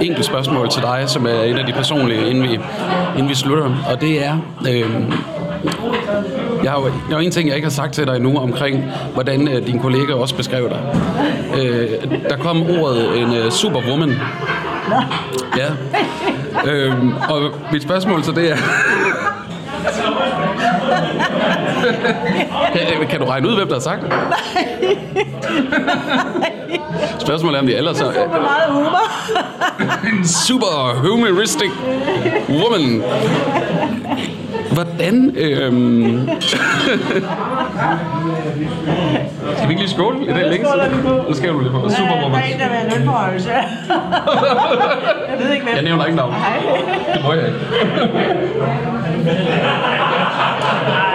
enkelt spørgsmål til dig, som er et af de personlige, inden vi, inden vi slutter. Og det er, øh, jeg har jo, der er en ting, jeg ikke har sagt til dig endnu omkring, hvordan øh, din kollega også beskrev dig. Øh, der kom ordet en øh, superwoman. Ja. Øh, og mit spørgsmål til det er kan, kan du regne ud, hvem der har sagt det? Spørgsmålet er, om de ellers er... Super meget humor. En super humoristic woman. Hvordan... Øhm... Skal vi ikke lige skåle? Det er længe siden. Nu skal du lige på. Superwoman. Der er en, der vil have lønforhøjelse. Jeg ved ikke, hvem. Jeg nævner ikke navn. Det må jeg ikke.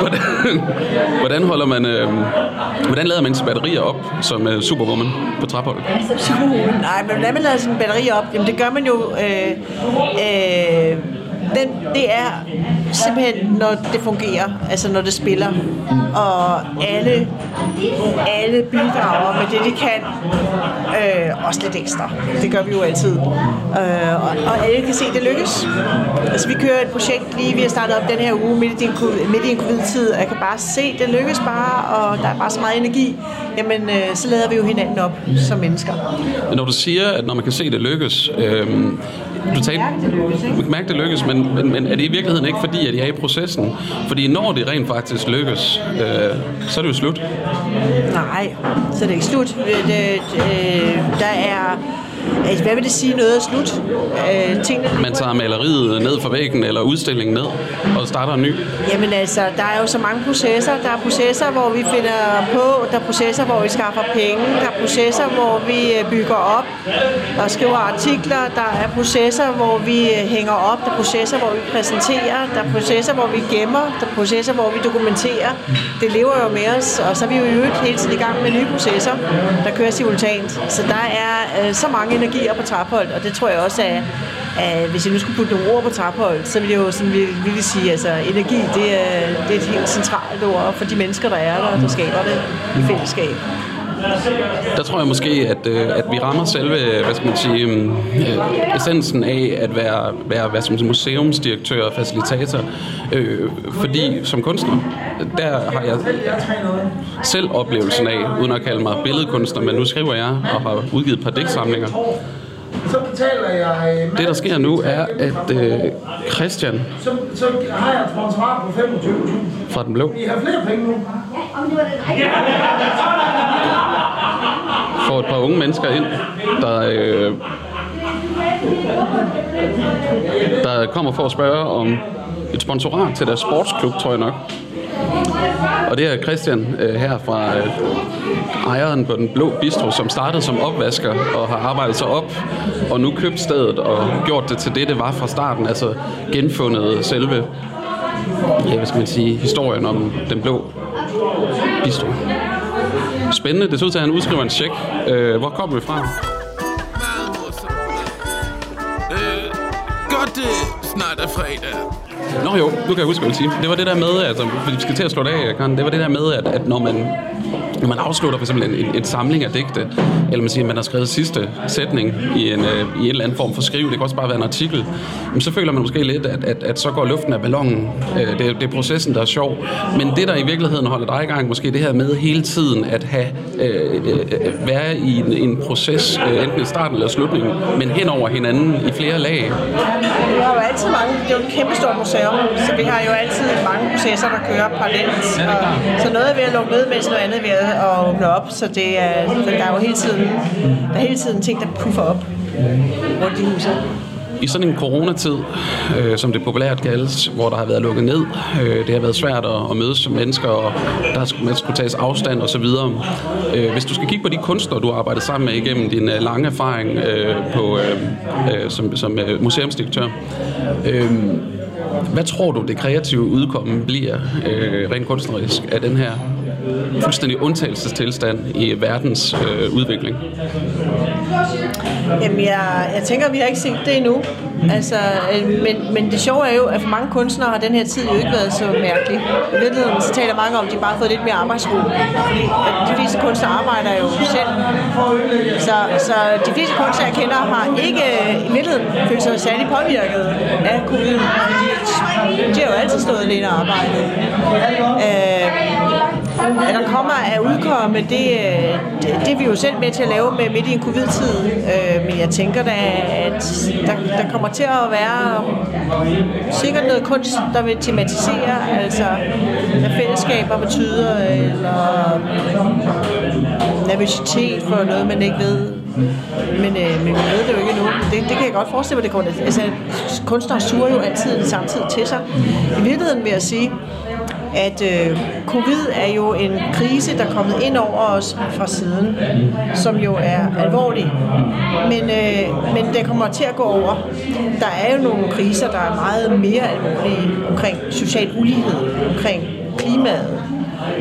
Hvordan, hvordan holder man... Øh, hvordan lader man sine batterier op som øh, superwoman på Traphold? Nej, men hvordan man lader sin batterier op, jamen det gør man jo... Øh, øh, den, det er simpelthen, når det fungerer, altså når det spiller, og alle, alle bidrager med det, de kan, øh, også lidt ekstra. Det gør vi jo altid. Øh, og, og alle kan se, at det lykkes. Altså vi kører et projekt lige, vi har startet op den her uge midt i en, midt i en covid-tid, og jeg kan bare se, at det lykkes bare, og der er bare så meget energi. Jamen, øh, så lader vi jo hinanden op som mennesker. Men når du siger, at når man kan se det lykkes, øh, du talte, du kan mærke det lykkes, men, men, men er det i virkeligheden ikke fordi, at I er i processen? Fordi når det rent faktisk lykkes, øh, så er det jo slut. Nej, så er det ikke slut. Øh, det, Det, øh, der er... Altså, hvad vil det sige, noget er slut? Øh, tingene, Man tager maleriet ned fra væggen, eller udstillingen ned, og starter en ny. Jamen altså, der er jo så mange processer. Der er processer, hvor vi finder på. Der er processer, hvor vi skaffer penge. Der er processer, hvor vi øh, bygger op og skriver artikler. Der er processer, hvor vi øh, hænger op. Der er processer, hvor vi præsenterer. Der er processer, hvor vi gemmer. Der er processer, hvor vi dokumenterer. Det lever jo med os. Og så er vi jo i øvrigt hele tiden i gang med nye processer, der kører simultant. Så der er øh, så mange energier på Traphold, og det tror jeg også er, at hvis jeg nu skulle putte nogle ord på Traphold, så ville jeg jo sådan ville, ville sige, altså energi, det er, det er et helt centralt ord for de mennesker, der er der, der skaber det i fællesskab. Der tror jeg måske, at, øh, at vi rammer selve, hvad skal man sige, øh, essensen af at være, være hvad skal man sige, museumsdirektør og facilitator. Øh, fordi som kunstner, der har jeg selv oplevelsen af, uden at kalde mig billedkunstner, men nu skriver jeg og har udgivet et par digtsamlinger. Så betaler jeg... øh, Det, der sker nu, er, at øh, Christian Så, så har jeg et sponsorat på 25.000. fra Den Blå I har flere penge nu får et par unge mennesker ind, der, øh, der kommer for at spørge om et sponsorat til deres sportsklub, tror jeg nok. Og det er Christian øh, her fra øh, ejeren på Den Blå Bistro, som startede som opvasker og har arbejdet sig op, og nu købt stedet og gjort det til det, det var fra starten, altså genfundet selve, ja, hvad skal man sige, historien om Den Blå Bistro. Spændende. Det ser ud til, at han udskriver en check. Øh, hvor kommer vi fra? Øh, godt det snart er fredag. Nå jo, nu kan jeg huske, hvad jeg sige. Det var det der med, altså, vi skal til at slå det af, Karen. Det var det der med, at, at når man når man afslutter for eksempel en, en, en samling af digte, eller man siger, at man har skrevet sidste sætning i en, øh, i en eller anden form for skriv, det kan også bare være en artikel, jamen, så føler man måske lidt, at, at, at så går luften af ballonen. Øh, det, er- det er processen, der er sjov. Men det, der i virkeligheden holder dig i gang, måske det her med hele tiden at have, øh, øh, være i en, en proces, øh, enten i starten eller slutningen, men hen over hinanden i flere lag. Vi har jo altid mange, det er jo et kæmpe stort museum, så vi har jo altid mange processer, der kører parallelt. Ja. Og, så noget er ved at lukke ned, mens noget andet er ved at åbne op, så det er, så der er jo hele tiden, der er hele tiden ting, der puffer op rundt i huset. I sådan en coronatid, øh, som det populært kaldes, hvor der har været lukket ned, øh, det har været svært at, at mødes som mennesker, og der skulle, man skulle tages afstand osv. Øh, hvis du skal kigge på de kunstnere, du har arbejdet sammen med igennem din øh, lange erfaring øh, på, øh, øh, som, som øh, museumsdirektør, øh, Hvad tror du, det kreative udkomme bliver øh, rent kunstnerisk af den her fuldstændig undtagelsestilstand i verdens øh, udvikling? Jamen, jeg, jeg tænker, vi har ikke set det endnu. Altså, øh, men, men det sjove er jo, at for mange kunstnere har den her tid jo ikke været så mærkelig. I virkeligheden så taler mange om, at de bare har fået lidt mere arbejdsro. Fordi at de fleste kunstnere arbejder jo selv. Så, så de fleste kunstnere, jeg kender, har ikke øh, i virkeligheden følt sig særlig påvirket af covid. Fordi de har jo altid stået alene og arbejdet. Øh, at der kommer af udkomme, det, øh, det, det er vi jo selv med til at lave med midt i en covid-tid. Øh, men jeg tænker da, at der, der kommer til at være sikkert noget kunst, der vil tematisere, altså hvad fællesskaber betyder, eller nervøsitet for noget, man ikke ved. Men, øh, men vi ved det jo ikke endnu. Det, det kan jeg godt forestille mig, det kommer. Altså, kunstnere suger jo altid samtidig til sig. I virkeligheden vil jeg sige, at øh, covid er jo en krise, der er kommet ind over os fra siden, som jo er alvorlig. Men, øh, men det kommer til at gå over. Der er jo nogle kriser, der er meget mere alvorlige omkring social ulighed, omkring klimaet,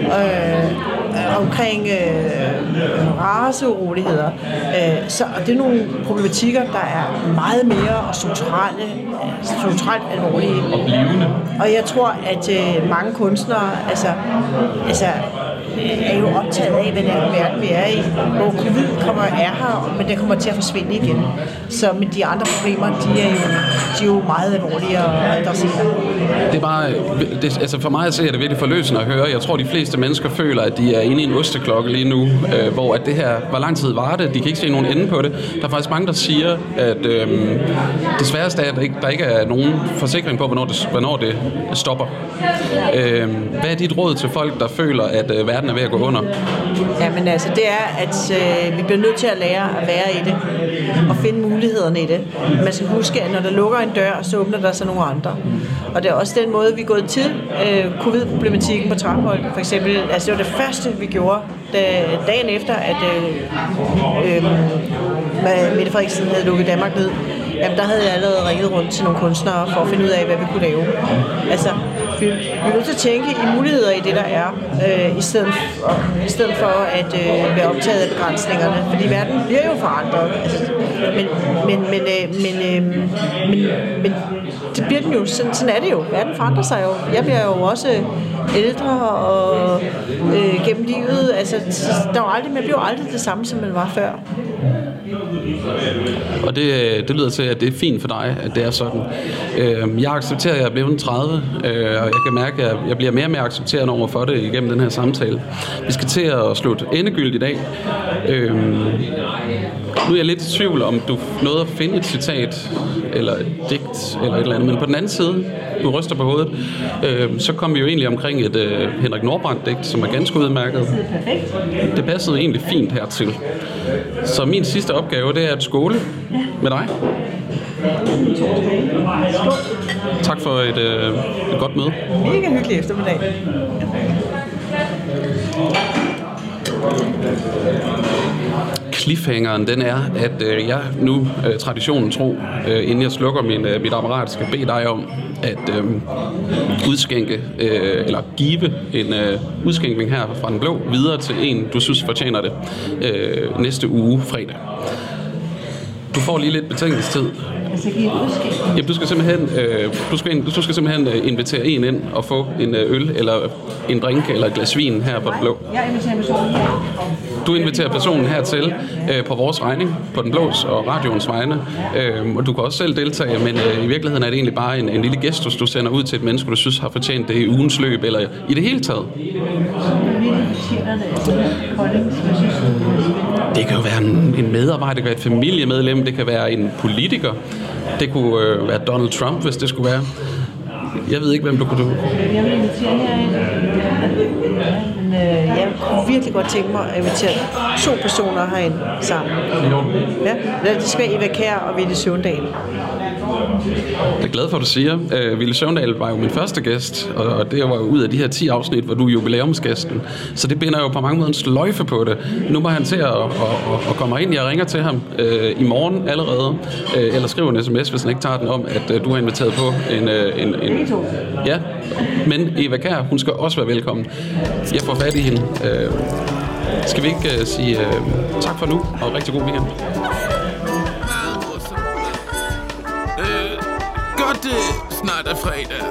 øh, omkring øh, raceuroligheder. Øh, så og det er nogle problematikker, der er meget mere og strukturelle, strukturelt alvorlige. Og blivende. Og jeg tror, at øh, mange kunstnere altså, altså, er jo optaget af, hvad den verden vi er i. Hvor covid kommer er her, men det kommer til at forsvinde igen. Så men de andre problemer, de er jo, de er jo meget alvorlige at adressere. Det er bare, det, altså for mig at se, er det virkelig forløsende at høre. Jeg tror, de fleste mennesker føler, at de er inde i en osteklokke lige nu, øh, hvor at det her, hvor lang tid var det? De kan ikke se nogen ende på det. Der er faktisk mange, der siger, at øh, det sværeste er, at der ikke, der ikke er nogen forsikring på, hvornår det, hvornår det stopper. Øh, hvad er dit råd til folk, der føler, at øh, verden er ved at gå under? Jamen altså, det er, at øh, vi bliver nødt til at lære at være i det, og finde mulighederne i det. Man skal huske, at når der lukker en dør, så åbner der sig nogle andre. Og det er også den måde, vi er gået til øh, covid-problematikken på Traphold. For eksempel, altså det var det første, vi gjorde, da, dagen efter, at øh, øh, Mette Frederiksen havde lukket Danmark ned. Jamen, der havde jeg allerede ringet rundt til nogle kunstnere for at finde ud af, hvad vi kunne lave. Altså, vi, vi er nødt til at tænke i muligheder i det, der er, øh, i, stedet for, i stedet for at øh, være optaget af begrænsningerne. Fordi verden bliver jo forandret. Altså, men, men, men, øh, men, øh, men, men det bliver den jo. Sådan, sådan er det jo. Verden forandrer sig jo. Jeg bliver jo også ældre og øh, gennem livet. Altså, der var aldrig, man blev aldrig det samme, som man var før. Og det, øh, det lyder til, at det er fint for dig, at det er sådan. Øhm, jeg accepterer, at jeg er blevet 30, øh, og jeg kan mærke, at jeg bliver mere og mere accepterende over for det igennem den her samtale. Vi skal til at slutte endegyldigt i dag. Øhm, nu er jeg lidt i tvivl, om du nåede at finde et citat, eller et digt, eller et eller andet. Men på den anden side, du ryster på hovedet, øh, så kom vi jo egentlig omkring et øh, Henrik Nordbrandt-digt, som er ganske udmærket. Det passede egentlig fint hertil. Så min sidste opgave, det er at skole med dig. Tak for et, øh, et godt møde. Mega hyggelig eftermiddag cliffhangeren, den er, at øh, jeg nu, øh, traditionen tro, øh, inden jeg slukker min, øh, mit apparat, skal bede dig om at øh, udskænke, øh, eller give en øh, udskænkning her fra den blå videre til en, du synes fortjener det øh, næste uge fredag. Du får lige lidt betænkningstid. Altså, give et udskæg. Jamen, du skal simpelthen, øh, du skal, du skal simpelthen øh, invitere en ind og få en øh, øl, eller en drink, eller et glas vin her på den blå. Jeg inviterer personen her. Du inviterer personen hertil øh, på vores regning, på den blås og radioens vegne. Øh, og du kan også selv deltage, men øh, i virkeligheden er det egentlig bare en, en lille gestus, du sender ud til et menneske, du synes har fortjent det i ugens løb, eller i det hele taget. Det kan jo være en, en medarbejder, det kan være et familiemedlem, det kan være en politiker. Det kunne øh, være Donald Trump, hvis det skulle være. Jeg ved ikke, hvem du kunne... Jeg vil invitere herind. Men øh, jeg kunne virkelig godt tænke mig at invitere to personer herind sammen. Ja, det skal være Eva Kær og Ville Søvndal. Det er glad for, at du siger. Øh, Ville Søvndal var jo min første gæst, og, og det var jo ud af de her 10 afsnit, hvor du er jubilæumsgæsten. Så det binder jo på mange måder en sløjfe på det. Nu må han til at, at, at, at komme ind. Jeg ringer til ham øh, i morgen allerede, øh, eller skriver en sms, hvis han ikke tager den om, at øh, du har inviteret på en... Øh, en, en ja, men Eva Kær, hun skal også være velkommen. Jeg får fat i hende. Øh, skal vi ikke øh, sige øh, tak for nu, og rigtig god weekend? Det snart er fredag.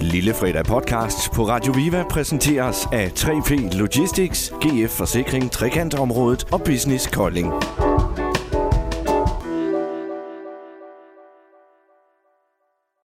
Lille Fredag podcast på Radio Viva præsenteres af 3P Logistics, GF Forsikring, Trekantområdet og Business Kolding.